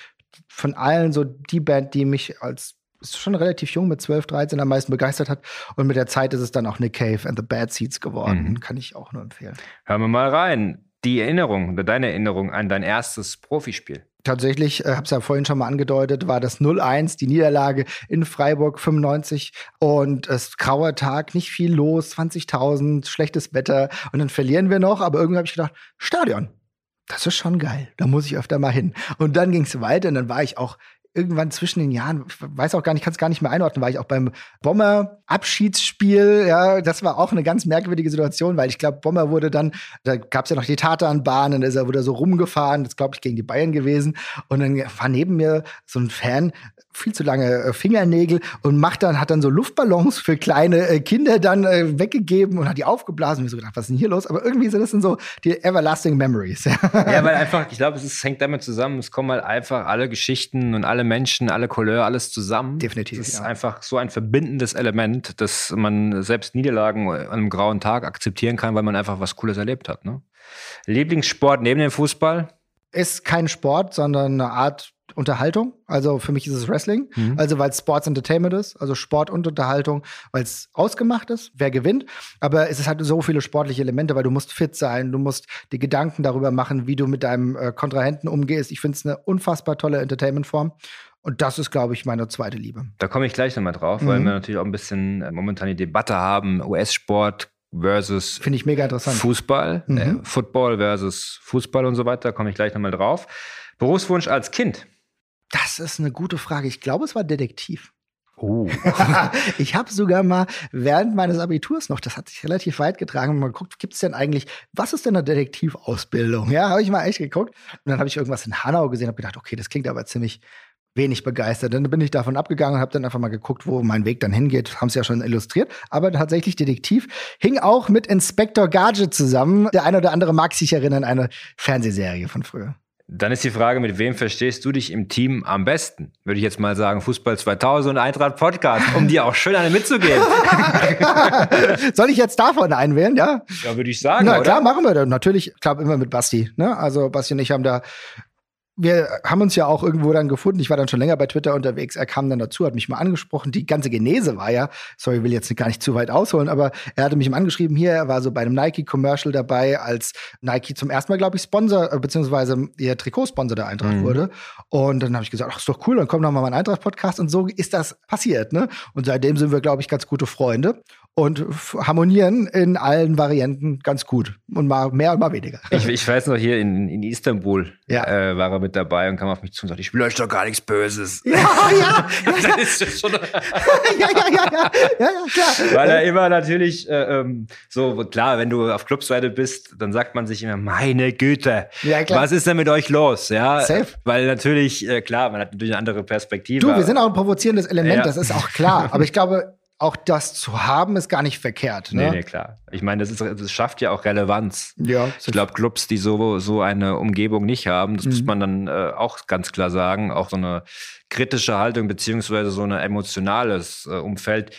Speaker 1: von allen so die Band, die mich als ist schon relativ jung, mit 12, 13 am meisten begeistert hat. Und mit der Zeit ist es dann auch Nick Cave and the Bad Seeds geworden.
Speaker 5: Mhm.
Speaker 1: Kann ich auch nur empfehlen.
Speaker 5: Hören wir mal rein. Die Erinnerung oder deine Erinnerung an dein erstes Profispiel.
Speaker 1: Tatsächlich, äh, habe es ja vorhin schon mal angedeutet, war das 0-1, die Niederlage in Freiburg 95 und es grauer Tag, nicht viel los, 20.000, schlechtes Wetter und dann verlieren wir noch, aber irgendwie habe ich gedacht, Stadion, das ist schon geil, da muss ich öfter mal hin. Und dann ging es weiter und dann war ich auch irgendwann zwischen den Jahren, weiß auch gar nicht, kann es gar nicht mehr einordnen, war ich auch beim Bomber Abschiedsspiel, ja, das war auch eine ganz merkwürdige Situation, weil ich glaube, Bomber wurde dann, da gab es ja noch die Tatanbahn, dann ist er wurde so rumgefahren, das glaube ich gegen die Bayern gewesen und dann war neben mir so ein Fan, viel zu lange äh, Fingernägel und macht dann, hat dann so Luftballons für kleine äh, Kinder dann äh, weggegeben und hat die aufgeblasen. Und ich so gedacht, was ist denn hier los? Aber irgendwie sind das dann so die everlasting memories.
Speaker 5: Ja, weil einfach, ich glaube, es ist, hängt damit zusammen, es kommen halt einfach alle Geschichten und alle Menschen, alle Couleur, alles zusammen.
Speaker 1: Definitiv,
Speaker 5: Es ist
Speaker 1: ja.
Speaker 5: einfach so ein verbindendes Element, dass man selbst Niederlagen an einem grauen Tag akzeptieren kann, weil man einfach was Cooles erlebt hat. Ne? Lieblingssport neben dem Fußball?
Speaker 1: ist kein Sport, sondern eine Art Unterhaltung. Also für mich ist es Wrestling.
Speaker 5: Mhm.
Speaker 1: Also weil es Sports Entertainment ist, also Sport und Unterhaltung, weil es ausgemacht ist, wer gewinnt. Aber es ist halt so viele sportliche Elemente, weil du musst fit sein, du musst die Gedanken darüber machen, wie du mit deinem äh, Kontrahenten umgehst. Ich finde es eine unfassbar tolle Entertainment-Form. Und das ist, glaube ich, meine zweite Liebe.
Speaker 5: Da komme ich gleich nochmal drauf, weil
Speaker 1: Mhm.
Speaker 5: wir natürlich auch ein bisschen äh, momentan die Debatte haben, US-Sport versus
Speaker 1: Finde ich mega interessant.
Speaker 5: Fußball,
Speaker 1: Mhm.
Speaker 5: äh, Football versus Fußball und so weiter, komme ich gleich nochmal drauf. Berufswunsch als Kind?
Speaker 1: Das ist eine gute Frage. Ich glaube, es war Detektiv.
Speaker 5: Oh.
Speaker 1: ich habe sogar mal während meines Abiturs noch, das hat sich relativ weit getragen, mal geguckt, gibt es denn eigentlich, was ist denn eine Detektivausbildung? Ja, habe ich mal echt geguckt. Und dann habe ich irgendwas in Hanau gesehen und habe gedacht, okay, das klingt aber ziemlich wenig begeistert. Dann bin ich davon abgegangen und habe dann einfach mal geguckt, wo mein Weg dann hingeht. Haben es ja schon illustriert. Aber tatsächlich Detektiv hing auch mit Inspector Gadget zusammen. Der eine oder andere mag sich erinnern, eine Fernsehserie von früher.
Speaker 5: Dann ist die Frage, mit wem verstehst du dich im Team am besten? Würde ich jetzt mal sagen, Fußball 2000 und Eintracht Podcast, um dir auch schön eine mitzugeben.
Speaker 1: Soll ich jetzt davon einwählen, ja?
Speaker 5: ja, würde ich sagen,
Speaker 1: Na
Speaker 5: oder?
Speaker 1: klar, machen wir das. Natürlich, ich glaube immer mit Basti. Ne? Also Basti und ich haben da, wir haben uns ja auch irgendwo dann gefunden. Ich war dann schon länger bei Twitter unterwegs. Er kam dann dazu, hat mich mal angesprochen. Die ganze Genese war ja, sorry, ich will jetzt gar nicht zu weit ausholen, aber er hatte mich mal angeschrieben hier. Er war so bei einem Nike-Commercial dabei, als Nike zum ersten Mal, glaube ich, Sponsor, äh, beziehungsweise ihr Trikotsponsor der Eintracht
Speaker 5: Mhm.
Speaker 1: wurde. Und dann habe ich gesagt, ach, ist doch cool, dann kommt noch mal mein Eintracht-Podcast. Und so ist das passiert. Ne? Und seitdem sind wir, glaube ich, ganz gute Freunde und harmonieren in allen Varianten ganz gut. Und mal mehr und mal weniger.
Speaker 5: Ich, ich weiß noch, hier in, in Istanbul
Speaker 1: Ja.
Speaker 5: äh, war er mit dabei und kam auf mich zu und sagte, ich will euch doch gar nichts Böses.
Speaker 1: ja, ja,
Speaker 5: das ist das schon,
Speaker 1: ja, ja, ja, ja, ja, ja, klar.
Speaker 5: weil er immer natürlich äh, ähm, so, klar, wenn du auf Clubseite bist, dann sagt man sich immer, meine Güte,
Speaker 1: Ja,
Speaker 5: was ist denn mit euch los? Ja,
Speaker 1: Safe.
Speaker 5: weil natürlich, äh, klar, man hat natürlich eine andere Perspektive.
Speaker 1: Du, wir sind auch ein provozierendes Element,
Speaker 5: Ja.
Speaker 1: das ist auch klar. Aber ich glaube, auch das zu haben, ist gar nicht verkehrt.
Speaker 5: Nee,
Speaker 1: Ne?
Speaker 5: nee, klar. Ich meine, das, ist, das schafft ja auch Relevanz.
Speaker 1: Ja,
Speaker 5: Ich glaube, Clubs, die so, so eine Umgebung nicht haben, das
Speaker 1: Mhm.
Speaker 5: muss man dann äh, auch ganz klar sagen, auch so eine kritische Haltung beziehungsweise so ein emotionales äh, Umfeld,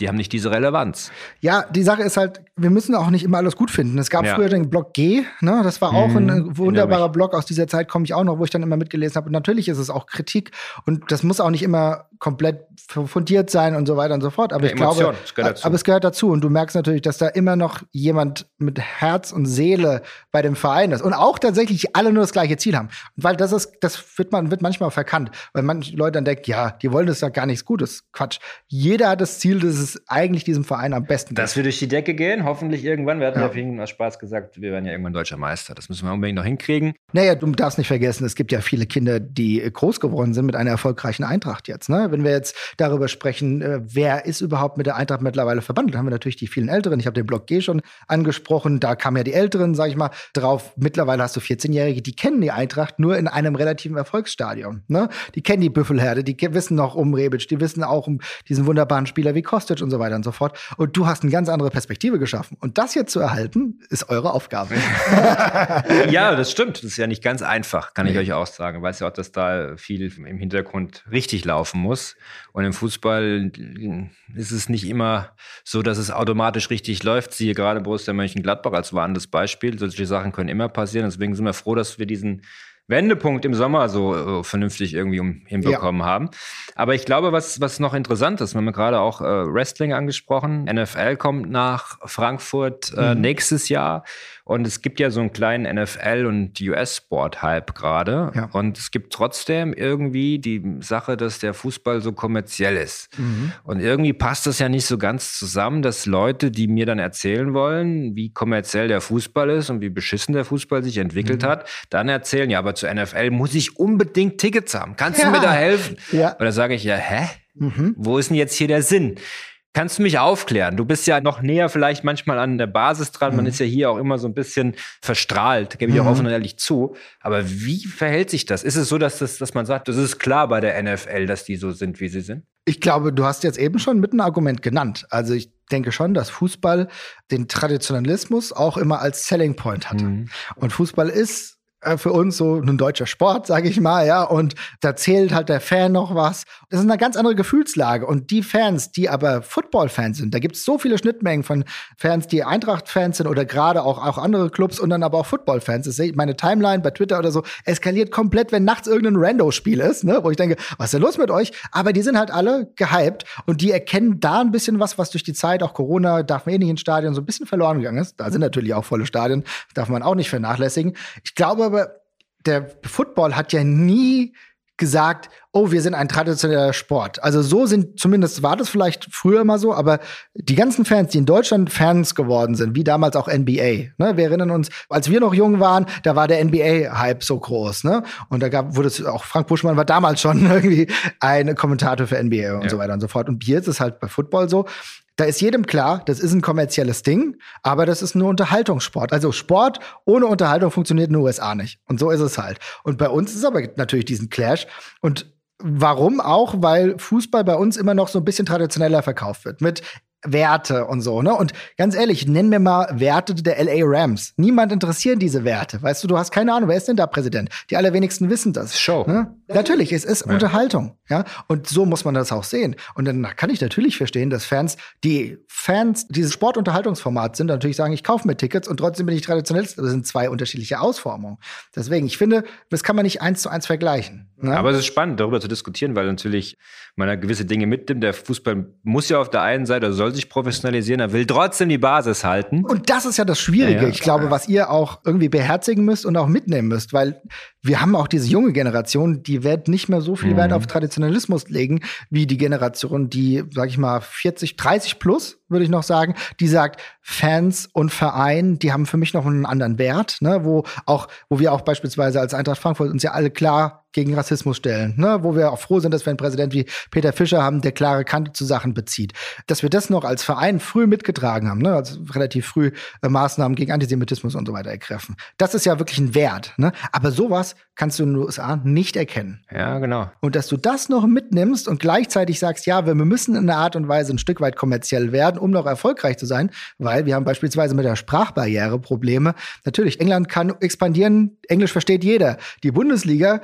Speaker 5: die haben nicht diese Relevanz.
Speaker 1: Ja, die Sache ist halt, wir müssen auch nicht immer alles gut finden. Es gab
Speaker 5: Ja.
Speaker 1: früher den Blog G, ne? das war auch
Speaker 5: Mhm,
Speaker 1: ein
Speaker 5: erinnere
Speaker 1: wunderbarer. Blog. Aus dieser Zeit komme ich auch noch, wo ich dann immer mitgelesen habe. Und natürlich ist es auch Kritik und das muss auch nicht immer komplett fundiert sein und so weiter und so fort. Aber
Speaker 5: Ja,
Speaker 1: ich glaube,
Speaker 5: Emotion, dazu.
Speaker 1: aber es gehört dazu. Und du merkst natürlich, dass da immer noch jemand mit Herz und Seele bei dem Verein ist. Und auch tatsächlich alle nur das gleiche Ziel haben. Weil das ist, das wird man, wird manchmal verkannt. Weil manche Leute dann denken, ja, die wollen das ja gar nichts Gutes. Quatsch. Jeder hat das Ziel, dass es eigentlich diesem Verein am besten
Speaker 5: Dass wir durch die Decke gehen, hoffentlich irgendwann. Wir hatten
Speaker 1: Ja.
Speaker 5: ja vorhin aus Spaß gesagt, wir werden ja irgendwann deutscher Meister. Das müssen wir unbedingt noch hinkriegen.
Speaker 1: Naja, du darfst nicht vergessen, es gibt ja viele Kinder, die groß geworden sind mit einer erfolgreichen Eintracht jetzt. Ne? Wenn wir jetzt darüber sprechen, äh, wer ist überhaupt mit der Eintracht mittlerweile verbandelt, haben wir natürlich die vielen Älteren. Ich habe den Block G schon angesprochen, da kamen ja die Älteren, sag ich mal, drauf. Mittlerweile hast du 14-Jährige, die kennen die Eintracht nur in einem relativen Erfolgsstadion. Ne? Die kennen die Büffelherde, die wissen noch um Rebic, die wissen auch um diesen wunderbaren Spieler wie Kostic und so weiter und so fort. Und du hast eine ganz andere Perspektive geschaffen. Und das jetzt zu erhalten, ist eure Aufgabe.
Speaker 5: Ja, das stimmt. Das ist ja nicht ganz einfach, kann ich euch auch sagen. Ich weiß ja auch, dass da viel im Hintergrund richtig laufen muss. Und im Fußball ist es nicht immer so, dass es automatisch richtig läuft. Siehe gerade Borussia Mönchengladbach als warnendes Beispiel. Solche Sachen können immer passieren. Deswegen sind wir froh, dass wir diesen Wendepunkt im Sommer so äh, vernünftig irgendwie um, hinbekommen ja. haben. Aber ich glaube, was, was noch interessant ist, wir haben gerade auch äh, Wrestling angesprochen. NFL kommt nach Frankfurt äh, mhm. nächstes Jahr. Und es gibt ja so einen kleinen NFL- und US-Sport-Hype gerade. Ja. Und es gibt trotzdem irgendwie die Sache, dass der Fußball so kommerziell ist. Mhm. Und irgendwie passt das ja nicht so ganz zusammen, dass Leute, die mir dann erzählen wollen, wie kommerziell der Fußball ist und wie beschissen der Fußball sich entwickelt mhm. hat, dann erzählen, ja, aber zur NFL muss ich unbedingt Tickets haben. Kannst ja. du mir da helfen? Ja. Und da sage ich, ja, hä? Mhm. Wo ist denn jetzt hier der Sinn? Kannst du mich aufklären? Du bist ja noch näher vielleicht manchmal an der Basis dran. Mhm. Man ist ja hier auch immer so ein bisschen verstrahlt, gebe ich auch mhm. offen und ehrlich zu. Aber wie verhält sich das? Ist es so, dass, das, dass man sagt, das ist klar bei der NFL, dass die so sind, wie sie sind?
Speaker 1: Ich glaube, du hast jetzt eben schon mit einem Argument genannt. Also ich denke schon, dass Fußball den Traditionalismus auch immer als Selling Point hatte. Mhm. Und Fußball ist für uns so ein deutscher Sport, sage ich mal, ja, und da zählt halt der Fan noch was. Das ist eine ganz andere Gefühlslage und die Fans, die aber Football-Fans sind, da gibt es so viele Schnittmengen von Fans, die Eintracht-Fans sind oder gerade auch, auch andere Clubs und dann aber auch Football-Fans. Meine Timeline bei Twitter oder so eskaliert komplett, wenn nachts irgendein Rando-Spiel ist, ne, wo ich denke, was ist denn los mit euch? Aber die sind halt alle gehypt und die erkennen da ein bisschen was, was durch die Zeit, auch Corona, darf man eh nicht ins Stadion, so ein bisschen verloren gegangen ist. Da sind natürlich auch volle Stadien, darf man auch nicht vernachlässigen. Ich glaube aber, der Football hat ja nie gesagt, oh, wir sind ein traditioneller Sport. Also so sind, zumindest war das vielleicht früher mal so, aber die ganzen Fans, die in Deutschland Fans geworden sind, wie damals auch NBA, ne? wir erinnern uns, als wir noch jung waren, da war der NBA-Hype so groß, ne? Und da gab, wurde es auch, Frank Buschmann war damals schon irgendwie ein Kommentator für NBA und ja. so weiter und so fort. Und hier ist es halt bei Football so, da ist jedem klar, das ist ein kommerzielles Ding, aber das ist nur Unterhaltungssport. Also Sport ohne Unterhaltung funktioniert in den USA nicht. Und so ist es halt. Und bei uns ist aber natürlich diesen Clash. Und Warum auch? Weil Fußball bei uns immer noch so ein bisschen traditioneller verkauft wird. Mit Werte und so, ne? Und ganz ehrlich, nenn mir mal Werte der LA Rams. Niemand interessiert diese Werte. Weißt du, du hast keine Ahnung, wer ist denn da Präsident? Die allerwenigsten wissen das.
Speaker 5: Show.
Speaker 1: Ne? Natürlich, es ist ja. Unterhaltung, ja? Und so muss man das auch sehen. Und dann kann ich natürlich verstehen, dass Fans, die Fans dieses Sportunterhaltungsformat sind, natürlich sagen, ich kaufe mir Tickets und trotzdem bin ich traditionell. Das sind zwei unterschiedliche Ausformungen. Deswegen, ich finde, das kann man nicht eins zu eins vergleichen.
Speaker 5: Ne? Aber es ist spannend, darüber zu diskutieren, weil natürlich man gewisse Dinge mitnimmt. Der Fußball muss ja auf der einen Seite, soll sich professionalisieren, er will trotzdem die Basis halten.
Speaker 1: Und das ist ja das Schwierige, ja, ja. ich glaube, was ihr auch irgendwie beherzigen müsst und auch mitnehmen müsst, weil wir haben auch diese junge Generation, die wird nicht mehr so viel mhm. Wert auf Traditionalismus legen, wie die Generation, die, sag ich mal, 40, 30 plus, würde ich noch sagen, die sagt, Fans und Verein, die haben für mich noch einen anderen Wert, ne, wo auch, wo wir auch beispielsweise als Eintracht Frankfurt uns ja alle klar gegen Rassismus stellen, ne? wo wir auch froh sind, dass wir einen Präsident wie Peter Fischer haben, der klare Kante zu Sachen bezieht. Dass wir das noch als Verein früh mitgetragen haben, ne? also relativ früh äh, Maßnahmen gegen Antisemitismus und so weiter ergriffen. Das ist ja wirklich ein Wert. Ne? Aber sowas kannst du in den USA nicht erkennen.
Speaker 5: Ja, genau.
Speaker 1: Und dass du das noch mitnimmst und gleichzeitig sagst, ja, wir müssen in einer Art und Weise ein Stück weit kommerziell werden, um noch erfolgreich zu sein, weil wir haben beispielsweise mit der Sprachbarriere Probleme. Natürlich, England kann expandieren, Englisch versteht jeder. Die Bundesliga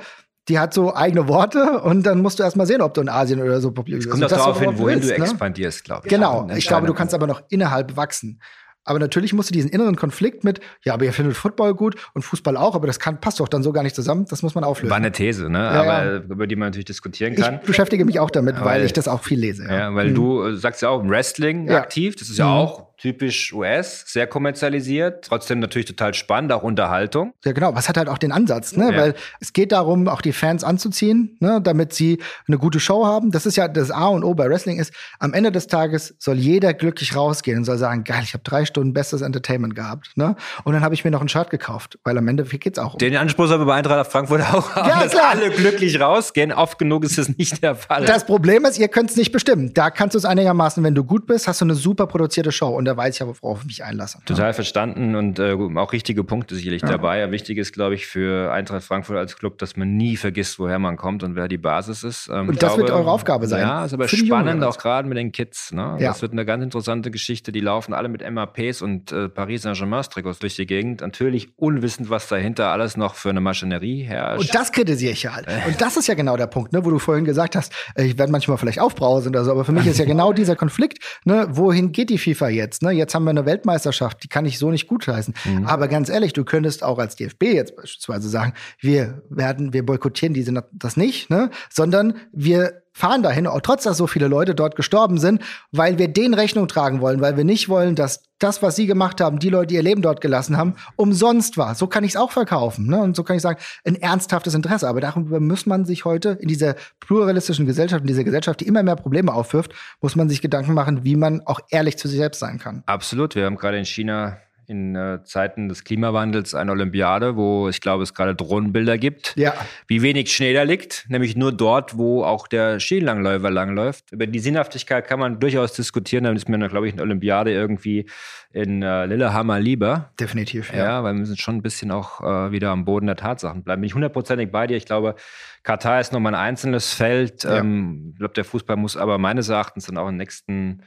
Speaker 1: die hat so eigene Worte und dann musst du erst mal sehen, ob du in Asien oder so
Speaker 5: populär bist. Kommt also, darauf hin, wohin willst, du ne? expandierst, glaube ich.
Speaker 1: Genau. Ich glaube, du kannst aber noch innerhalb wachsen. Aber natürlich musst du diesen inneren Konflikt mit, ja, aber ihr findet Football gut und Fußball auch, aber das kann, passt doch dann so gar nicht zusammen. Das muss man auflösen.
Speaker 5: War eine These, ne? Ja, aber ja. über die man natürlich diskutieren kann.
Speaker 1: Ich beschäftige mich auch damit, weil, weil ich das auch viel lese.
Speaker 5: Ja, ja weil mhm. du sagst ja auch Wrestling aktiv. Das ist ja mhm. auch typisch US, sehr kommerzialisiert, trotzdem natürlich total spannend, auch Unterhaltung.
Speaker 1: Ja, genau. Was hat halt auch den Ansatz, ne? Ja. Weil es geht darum, auch die Fans anzuziehen, ne? damit sie eine gute Show haben. Das ist ja das A und O bei Wrestling ist, am Ende des Tages soll jeder glücklich rausgehen und soll sagen, geil, ich habe drei Stunden bestes Entertainment gehabt, ne? Und dann habe ich mir noch ein Shirt gekauft, weil am Ende geht's auch um.
Speaker 5: Den Anspruch soll bei Eintracht Frankfurt auch haben, ja, dass klar. alle glücklich rausgehen. Oft genug ist es nicht der Fall.
Speaker 1: Das Problem ist, ihr könnt es nicht bestimmen. Da kannst du es einigermaßen, wenn du gut bist, hast du eine super produzierte Show und da weiß ich aber, worauf ich mich einlasse.
Speaker 5: Total ja. verstanden und äh, auch richtige Punkte sicherlich ja. dabei. Wichtig ist, glaube ich, für Eintracht Frankfurt als Club, dass man nie vergisst, woher man kommt und wer die Basis ist.
Speaker 1: Ähm, und das glaube, wird eure Aufgabe sein.
Speaker 5: Ja, ist aber spannend, auch gerade mit den Kids. Ne? Das wird eine ganz interessante Geschichte. Die laufen alle mit MAPs und äh, Paris Saint-Germain-Trikots durch die Gegend. Natürlich unwissend, was dahinter alles noch für eine Maschinerie herrscht.
Speaker 1: Und das kritisiere ich ja halt. Und das ist ja genau der Punkt, ne, wo du vorhin gesagt hast, äh, ich werde manchmal vielleicht aufbrausen oder so, aber für mich ist ja genau dieser Konflikt, ne, wohin geht die FIFA jetzt? jetzt. Ne? Jetzt haben wir eine Weltmeisterschaft, die kann ich so nicht gutheißen. Mhm. Aber ganz ehrlich, du könntest auch als DFB jetzt beispielsweise sagen, wir werden, wir boykottieren diese das nicht, ne? sondern wir fahren dahin, auch trotz dass so viele Leute dort gestorben sind, weil wir den Rechnung tragen wollen, weil wir nicht wollen, dass das, was sie gemacht haben, die Leute, die ihr Leben dort gelassen haben, umsonst war. So kann ich es auch verkaufen. Ne? Und so kann ich sagen, ein ernsthaftes Interesse. Aber darüber muss man sich heute in dieser pluralistischen Gesellschaft, in dieser Gesellschaft, die immer mehr Probleme aufwirft, muss man sich Gedanken machen, wie man auch ehrlich zu sich selbst sein kann.
Speaker 5: Absolut. Wir haben gerade in China in äh, Zeiten des Klimawandels eine Olympiade, wo ich glaube, es gerade Drohnenbilder gibt,
Speaker 1: ja.
Speaker 5: wie wenig Schnee da liegt, nämlich nur dort, wo auch der Skilangläufer langläuft. Über die Sinnhaftigkeit kann man durchaus diskutieren, dann ist mir, glaube ich, eine Olympiade irgendwie in äh, Lillehammer lieber.
Speaker 1: Definitiv,
Speaker 5: ja. ja. weil wir müssen schon ein bisschen auch äh, wieder am Boden der Tatsachen bleiben. Bin ich hundertprozentig bei dir. Ich glaube, Katar ist nochmal ein einzelnes Feld. Ja. Ähm, ich glaube, der Fußball muss aber meines Erachtens dann auch in den nächsten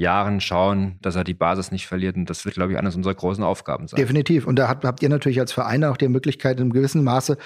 Speaker 5: Jahren schauen, dass er die Basis nicht verliert. Und das wird, glaube ich, eines unserer großen Aufgaben sein.
Speaker 1: Definitiv. Und da habt, habt ihr natürlich als Verein auch die Möglichkeit, in einem gewissen Maße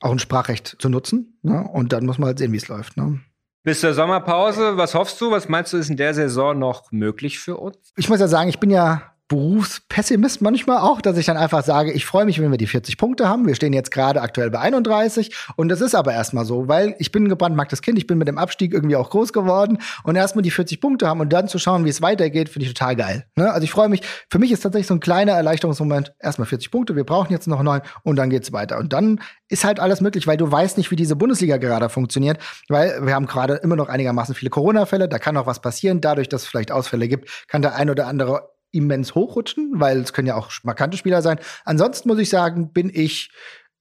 Speaker 1: auch ein Sprachrecht zu nutzen. Ne? Und dann muss man halt sehen, wie es läuft. Ne?
Speaker 5: Bis zur Sommerpause, was hoffst du? Was meinst du, ist in der Saison noch möglich für uns?
Speaker 1: Ich muss ja sagen, ich bin ja Berufspessimist manchmal auch, dass ich dann einfach sage, ich freue mich, wenn wir die 40 Punkte haben. Wir stehen jetzt gerade aktuell bei 31 und das ist aber erstmal so, weil ich bin ein gebrandmarktes Kind, ich bin mit dem Abstieg irgendwie auch groß geworden und erstmal die 40 Punkte haben und dann zu schauen, wie es weitergeht, finde ich total geil. Ne? Also ich freue mich, für mich ist tatsächlich so ein kleiner Erleichterungsmoment, erstmal 40 Punkte, wir brauchen jetzt noch neun und dann geht's weiter. Und dann ist halt alles möglich, weil du weißt nicht, wie diese Bundesliga gerade funktioniert, weil wir haben gerade immer noch einigermaßen viele Corona-Fälle, da kann auch was passieren, dadurch, dass es vielleicht Ausfälle gibt, kann der ein oder andere immens hochrutschen, weil es können ja auch markante Spieler sein. Ansonsten muss ich sagen, bin ich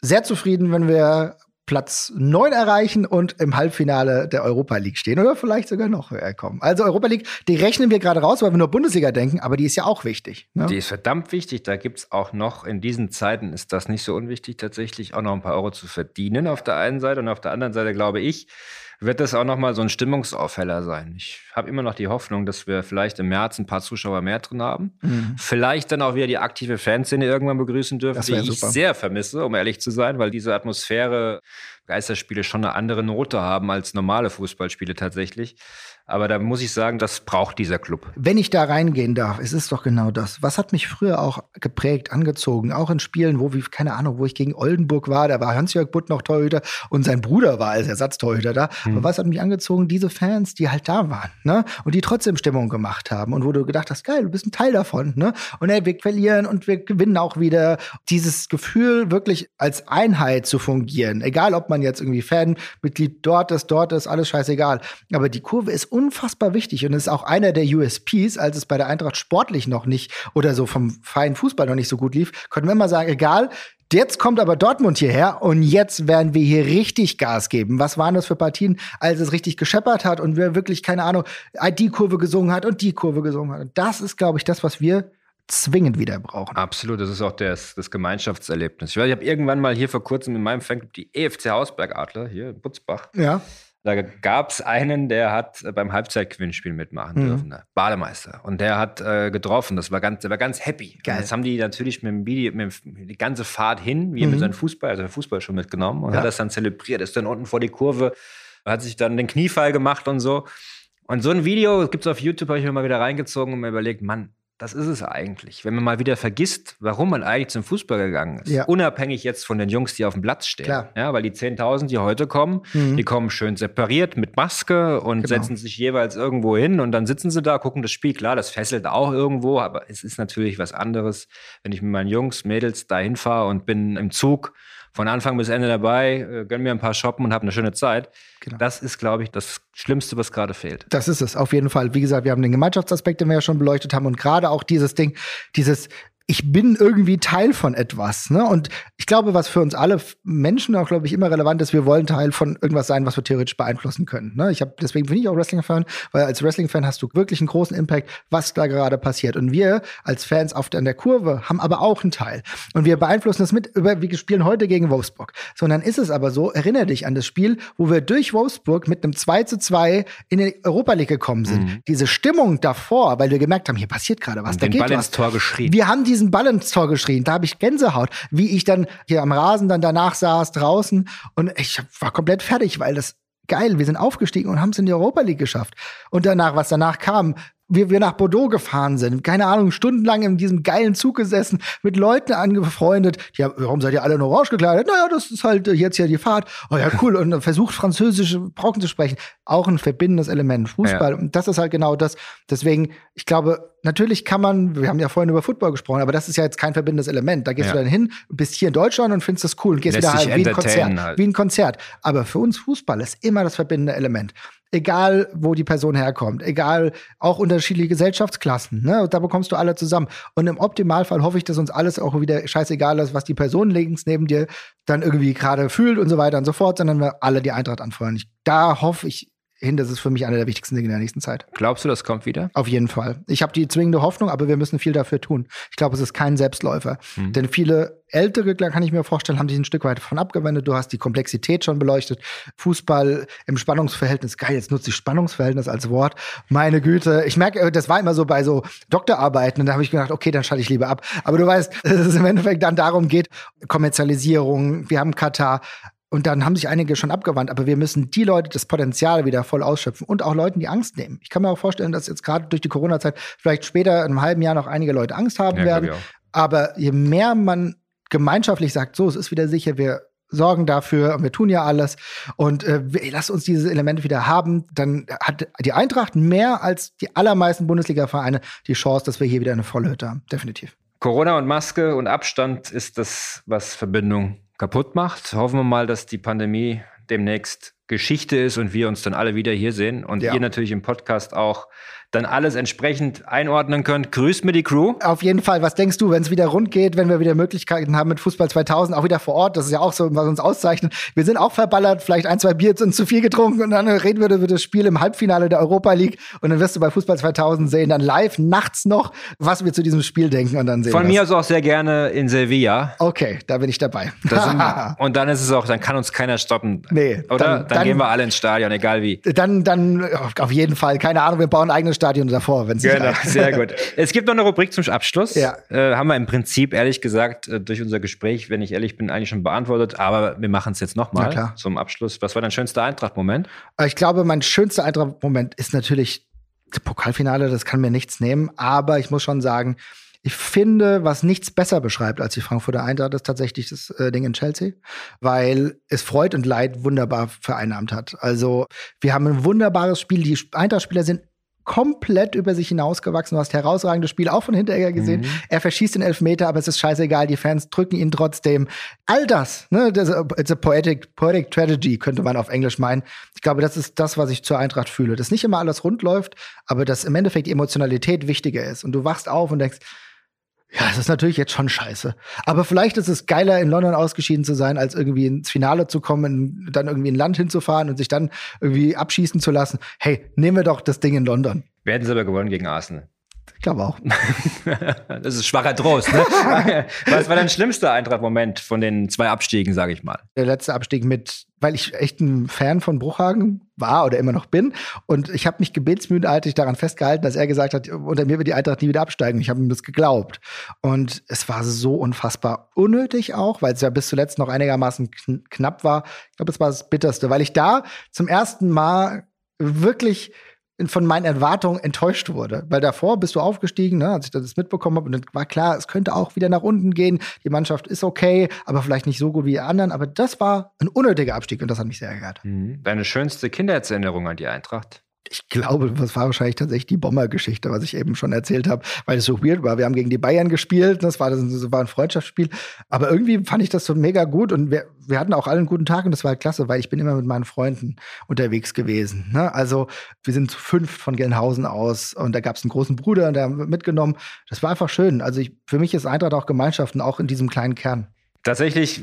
Speaker 1: sehr zufrieden, wenn wir Platz 9 erreichen und im Halbfinale der Europa League stehen oder vielleicht sogar noch höher kommen. Also Europa League, die rechnen wir gerade raus, weil wir nur Bundesliga denken, aber die ist ja auch wichtig.
Speaker 5: Ne? Die ist verdammt wichtig. Da gibt es auch noch, in diesen Zeiten ist das nicht so unwichtig, tatsächlich auch noch ein paar Euro zu verdienen auf der einen Seite und auf der anderen Seite glaube ich, wird das auch nochmal so ein Stimmungsaufheller sein. Ich habe immer noch die Hoffnung, dass wir vielleicht im März ein paar Zuschauer mehr drin haben. Mhm. Vielleicht dann auch wieder die aktive Fanszene irgendwann begrüßen dürfen, die ich super. sehr vermisse, um ehrlich zu sein, weil diese Atmosphäre Geisterspiele schon eine andere Note haben als normale Fußballspiele tatsächlich. Aber da muss ich sagen, das braucht dieser Club.
Speaker 1: Wenn ich da reingehen darf, es ist doch genau das. Was hat mich früher auch geprägt, angezogen? Auch in Spielen, wo, wie, keine Ahnung, wo ich gegen Oldenburg war, da war Hans-Jörg Butt noch Torhüter und sein Bruder war als Ersatztorhüter da. Mhm. Aber was hat mich angezogen? Diese Fans, die halt da waren, ne? Und die trotzdem Stimmung gemacht haben und wo du gedacht hast, geil, du bist ein Teil davon, ne? Und ey, wir verlieren und wir gewinnen auch wieder. Dieses Gefühl, wirklich als Einheit zu fungieren, egal ob man jetzt irgendwie Fanmitglied dort ist, dort ist, alles scheißegal. Aber die Kurve ist unfassbar wichtig und ist auch einer der USPs, als es bei der Eintracht sportlich noch nicht oder so vom feinen Fußball noch nicht so gut lief, konnten wir immer sagen, egal, Jetzt kommt aber Dortmund hierher und jetzt werden wir hier richtig Gas geben. Was waren das für Partien, als es richtig gescheppert hat und wir wirklich, keine Ahnung, die Kurve gesungen hat und die Kurve gesungen hat. das ist, glaube ich, das, was wir zwingend wieder brauchen.
Speaker 5: Absolut, das ist auch das, das Gemeinschaftserlebnis. Ich, weiß, ich habe irgendwann mal hier vor kurzem in meinem Fanclub die EFC Hausbergadler hier in Butzbach.
Speaker 1: Ja.
Speaker 5: Da gab es einen, der hat äh, beim Halbzeitgewinnspiel mitmachen mhm. dürfen, der Bademeister. Und der hat äh, getroffen. Das war ganz, der war ganz happy. Geil. Und jetzt haben die natürlich mit dem Video, mit dem, die ganze Fahrt hin, wie mhm. mit seinem Fußball, also Fußball schon mitgenommen und ja. hat das dann zelebriert. Ist dann unten vor die Kurve, hat sich dann den Kniefall gemacht und so. Und so ein Video gibt es auf YouTube, habe ich mir mal wieder reingezogen und mir überlegt, Mann, das ist es eigentlich. Wenn man mal wieder vergisst, warum man eigentlich zum Fußball gegangen ist. Ja. Unabhängig jetzt von den Jungs, die auf dem Platz stehen. Klar. Ja, weil die 10.000, die heute kommen, mhm. die kommen schön separiert mit Maske und genau. setzen sich jeweils irgendwo hin und dann sitzen sie da, gucken das Spiel. Klar, das fesselt auch irgendwo, aber es ist natürlich was anderes, wenn ich mit meinen Jungs, Mädels dahin fahre und bin im Zug von Anfang bis Ende dabei, äh, gönn mir ein paar Shoppen und habe eine schöne Zeit. Genau. Das ist, glaube ich, das Schlimmste, was gerade fehlt.
Speaker 1: Das ist es, auf jeden Fall. Wie gesagt, wir haben den Gemeinschaftsaspekt, den wir ja schon beleuchtet haben und gerade auch dieses Ding, dieses ich bin irgendwie Teil von etwas. Ne? Und ich glaube, was für uns alle Menschen auch, glaube ich, immer relevant ist, wir wollen Teil von irgendwas sein, was wir theoretisch beeinflussen können. Ne? Ich habe deswegen bin ich auch Wrestling-Fan, weil als Wrestling-Fan hast du wirklich einen großen Impact, was da gerade passiert. Und wir als Fans auf der, an der Kurve haben aber auch einen Teil. Und wir beeinflussen das mit, über, wir spielen heute gegen Wolfsburg. Sondern ist es aber so, erinnere dich an das Spiel, wo wir durch Wolfsburg mit einem 2 zu 2 in die Europa League gekommen sind. Mhm. Diese Stimmung davor, weil wir gemerkt haben, hier passiert gerade was,
Speaker 5: Und
Speaker 1: da
Speaker 5: den
Speaker 1: geht
Speaker 5: Ball
Speaker 1: was.
Speaker 5: ins Tor geschrien.
Speaker 1: Wir haben diesen Ball ins Tor geschrien. Da habe ich Gänsehaut, wie ich dann hier am Rasen dann danach saß draußen und ich war komplett fertig, weil das geil, wir sind aufgestiegen und haben es in die Europa League geschafft. Und danach, was danach kam, wie wir nach Bordeaux gefahren sind, keine Ahnung, stundenlang in diesem geilen Zug gesessen, mit Leuten angefreundet. Ja, warum seid ihr alle in Orange gekleidet? Naja, das ist halt jetzt ja die Fahrt. Oh ja, cool. Und versucht französische Brocken zu sprechen. Auch ein verbindendes Element. Fußball.
Speaker 5: Ja.
Speaker 1: Und das ist halt genau das. Deswegen, ich glaube, natürlich kann man, wir haben ja vorhin über Football gesprochen, aber das ist ja jetzt kein verbindendes Element. Da gehst
Speaker 5: Ja.
Speaker 1: du dann hin, bist hier in Deutschland und findest das cool und gehst
Speaker 5: Lässt
Speaker 1: wieder halt wie ein Konzert.
Speaker 5: halt.
Speaker 1: Wie ein Konzert. Aber für uns Fußball ist immer das verbindende Element. Egal, wo die Person herkommt, egal, auch unterschiedliche Gesellschaftsklassen, ne? Da bekommst du alle zusammen. Und im Optimalfall hoffe ich, dass uns alles auch wieder scheißegal ist, was die Person links neben dir dann irgendwie gerade fühlt und so weiter und so fort, sondern wir alle die Eintracht anfeuern. Ich, da hoffe ich hin, das ist für mich einer der wichtigsten Dinge in der nächsten Zeit.
Speaker 5: Glaubst du, das kommt wieder?
Speaker 1: Auf jeden Fall. Ich habe die zwingende Hoffnung, aber wir müssen viel dafür tun. Ich glaube, es ist kein Selbstläufer. Denn viele Ältere, kann ich mir vorstellen, haben sich ein Stück weit davon abgewendet. Du hast die Komplexität schon beleuchtet. Fußball im Spannungsverhältnis. Geil, jetzt nutze ich Spannungsverhältnis als Wort. Meine Güte. Ich merke, äh, das war immer so bei so Doktorarbeiten. Und da habe ich gedacht, okay, dann schalte ich lieber ab. Aber du weißt, dass es im Endeffekt dann darum geht, Kommerzialisierung. Wir haben Katar. Und dann haben sich einige schon abgewandt, aber wir müssen die Leute das Potenzial wieder voll ausschöpfen und auch Leuten die Angst nehmen. Ich kann mir auch vorstellen, dass jetzt gerade durch die Corona-Zeit vielleicht später in einem halben Jahr noch einige Leute Angst haben
Speaker 5: Ja,
Speaker 1: werden. Aber je mehr man gemeinschaftlich sagt, so, es ist wieder sicher, wir sorgen dafür und wir tun ja alles und äh, lass uns diese Elemente wieder haben, dann hat die Eintracht mehr als die allermeisten Bundesliga-Vereine die Chance, dass wir hier wieder eine volle Hütte haben. Definitiv.
Speaker 5: Corona und Maske und Abstand ist das, was Verbindung kaputt macht. Hoffen wir mal, dass die Pandemie demnächst Geschichte ist und wir uns dann alle wieder hier sehen und
Speaker 1: Ja.
Speaker 5: ihr natürlich im Podcast auch dann alles entsprechend einordnen könnt. Grüßt mir die Crew.
Speaker 1: Auf jeden Fall, was denkst du, wenn es wieder rund geht, wenn wir wieder Möglichkeiten haben mit Fußball 2000, auch wieder vor Ort, das ist ja auch so, was uns auszeichnet. Wir sind auch verballert, vielleicht ein, zwei Bier sind zu viel getrunken und dann reden wir über das Spiel im Halbfinale der Europa League und dann wirst du bei Fußball 2000 sehen, dann live nachts noch, was wir zu diesem Spiel denken und dann sehen
Speaker 5: Von mir aus auch sehr gerne in Sevilla.
Speaker 1: Okay, da bin ich dabei.
Speaker 5: Und dann ist es auch, dann kann uns keiner stoppen.
Speaker 1: Nee,
Speaker 5: Oder?
Speaker 1: dann-
Speaker 5: Dann,
Speaker 1: dann-
Speaker 5: gehen wir alle ins Stadion, egal wie.
Speaker 1: Dann, dann auf jeden Fall, keine Ahnung, wir bauen ein eigenes Stadion davor, wenn es
Speaker 5: Genau, sehr gut. Es gibt noch eine Rubrik zum Abschluss.
Speaker 1: Ja.
Speaker 5: Äh, haben wir im Prinzip, ehrlich gesagt, äh, durch unser Gespräch, wenn ich ehrlich bin, eigentlich schon beantwortet. Aber wir machen es jetzt nochmal zum Abschluss. Was war dein schönster Eintracht-Moment?
Speaker 1: Aber Ich glaube, mein schönster Eintracht-Moment ist natürlich das Pokalfinale, das kann mir nichts nehmen, aber ich muss schon sagen, ich finde, was nichts besser beschreibt als die Frankfurter Eintracht, ist tatsächlich das äh, Ding in Chelsea, weil es Freud und Leid wunderbar vereinnahmt hat. Also, wir haben ein wunderbares Spiel, die Eintracht-Spieler sind komplett über sich hinausgewachsen. Du hast herausragendes Spiel auch von Hinteregger gesehen. Er verschießt den Elfmeter, aber es ist scheißegal. Die Fans drücken ihn trotzdem. All das, ne, das it's a poetic, poetic tragedy, könnte man auf Englisch meinen. Ich glaube, das ist das, was ich zur Eintracht fühle. Dass nicht immer alles rund läuft, aber dass im Endeffekt die Emotionalität wichtiger ist. Und du wachst auf und denkst, ja, es ist natürlich jetzt schon scheiße. Aber vielleicht ist es geiler, in London ausgeschieden zu sein, als irgendwie ins Finale zu kommen, dann irgendwie in Land hinzufahren und sich dann irgendwie abschießen zu lassen. Hey, nehmen wir doch das Ding in London.
Speaker 5: Wir hätten sie aber gewonnen gegen Arsenal.
Speaker 1: Ich glaube auch.
Speaker 5: Das ist schwacher Trost. Ne? Was war dein schlimmster Eintracht-Moment von den zwei Abstiegen, sage ich mal?
Speaker 1: Der letzte Abstieg mit, weil ich echt ein Fan von Bruchhagen war oder immer noch bin. Und ich habe mich gebetsmühlenartig daran festgehalten, dass er gesagt hat, unter mir wird die Eintracht nie wieder absteigen. Ich habe ihm das geglaubt. Und es war so unfassbar unnötig auch, weil es ja bis zuletzt noch einigermaßen kn knapp war. Ich glaube, es war das Bitterste, weil ich da zum ersten Mal wirklich von meinen Erwartungen enttäuscht wurde. Weil davor bist du aufgestiegen, ne, als ich das mitbekommen habe, und dann war klar, es könnte auch wieder nach unten gehen. Die Mannschaft ist okay, aber vielleicht nicht so gut wie die anderen. Aber das war ein unnötiger Abstieg und das hat mich sehr geärgert.
Speaker 5: Deine schönste Kindheitserinnerung an die Eintracht?
Speaker 1: Ich glaube, das war wahrscheinlich tatsächlich die Bomber-Geschichte, was ich eben schon erzählt habe, weil es so weird war. Wir haben gegen die Bayern gespielt, das war, das war ein Freundschaftsspiel. Aber irgendwie fand ich das so mega gut und wir, wir hatten auch alle einen guten Tag und das war klasse, weil ich bin immer mit meinen Freunden unterwegs gewesen. Ne? Also wir sind zu fünf von Gelnhausen aus und da gab es einen großen Bruder, der haben mitgenommen. Das war einfach schön. Also ich, für mich ist Eintracht auch Gemeinschaften, auch in diesem kleinen Kern.
Speaker 5: Tatsächlich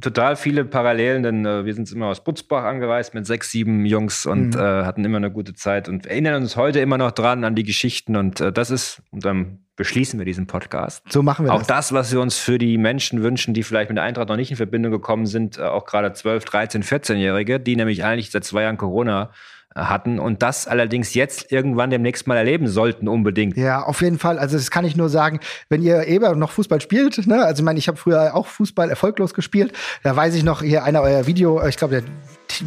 Speaker 5: total viele Parallelen, denn äh, wir sind immer aus Butzbach angereist mit sechs, sieben Jungs und
Speaker 1: Mhm.
Speaker 5: äh, hatten immer eine gute Zeit und erinnern uns heute immer noch dran an die Geschichten und äh, das ist, und dann beschließen wir diesen Podcast.
Speaker 1: So machen wir
Speaker 5: Auch
Speaker 1: das.
Speaker 5: das, was wir uns für die Menschen wünschen, die vielleicht mit der Eintracht noch nicht in Verbindung gekommen sind, äh, auch gerade 12, 13, 14-Jährige, die nämlich eigentlich seit zwei Jahren Corona hatten und das allerdings jetzt irgendwann demnächst mal erleben sollten, unbedingt.
Speaker 1: Ja, auf jeden Fall. Also das kann ich nur sagen, wenn ihr Eber noch Fußball spielt, ne? Also ich meine, ich habe früher auch Fußball erfolglos gespielt. Da weiß ich noch hier einer euer Video, ich glaube der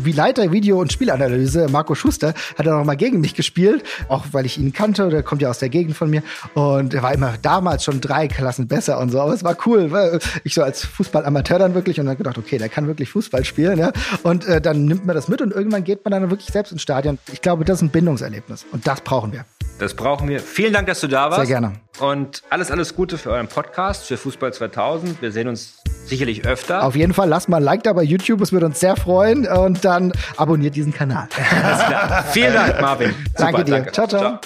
Speaker 1: wie Leiter Video- und Spielanalyse, Marco Schuster, hat er noch mal gegen mich gespielt, auch weil ich ihn kannte, der kommt ja aus der Gegend von mir und er war immer damals schon drei Klassen besser und so, aber es war cool, weil ich so als Fußballamateur dann wirklich und dann gedacht, okay, der kann wirklich Fußball spielen, ja, und äh, dann nimmt man das mit und irgendwann geht man dann wirklich selbst ins Stadion. Ich glaube, das ist ein Bindungserlebnis und das brauchen wir.
Speaker 5: Das brauchen wir. Vielen Dank, dass du da warst.
Speaker 1: Sehr gerne.
Speaker 5: Und alles, alles Gute für euren Podcast, für Fußball 2000. Wir sehen uns sicherlich öfter.
Speaker 1: Auf jeden Fall, lasst mal ein Like da bei YouTube, es würde uns sehr freuen und dann abonniert diesen Kanal.
Speaker 5: Alles klar. Vielen Dank, Marvin.
Speaker 1: danke dir. ciao. ciao. ciao.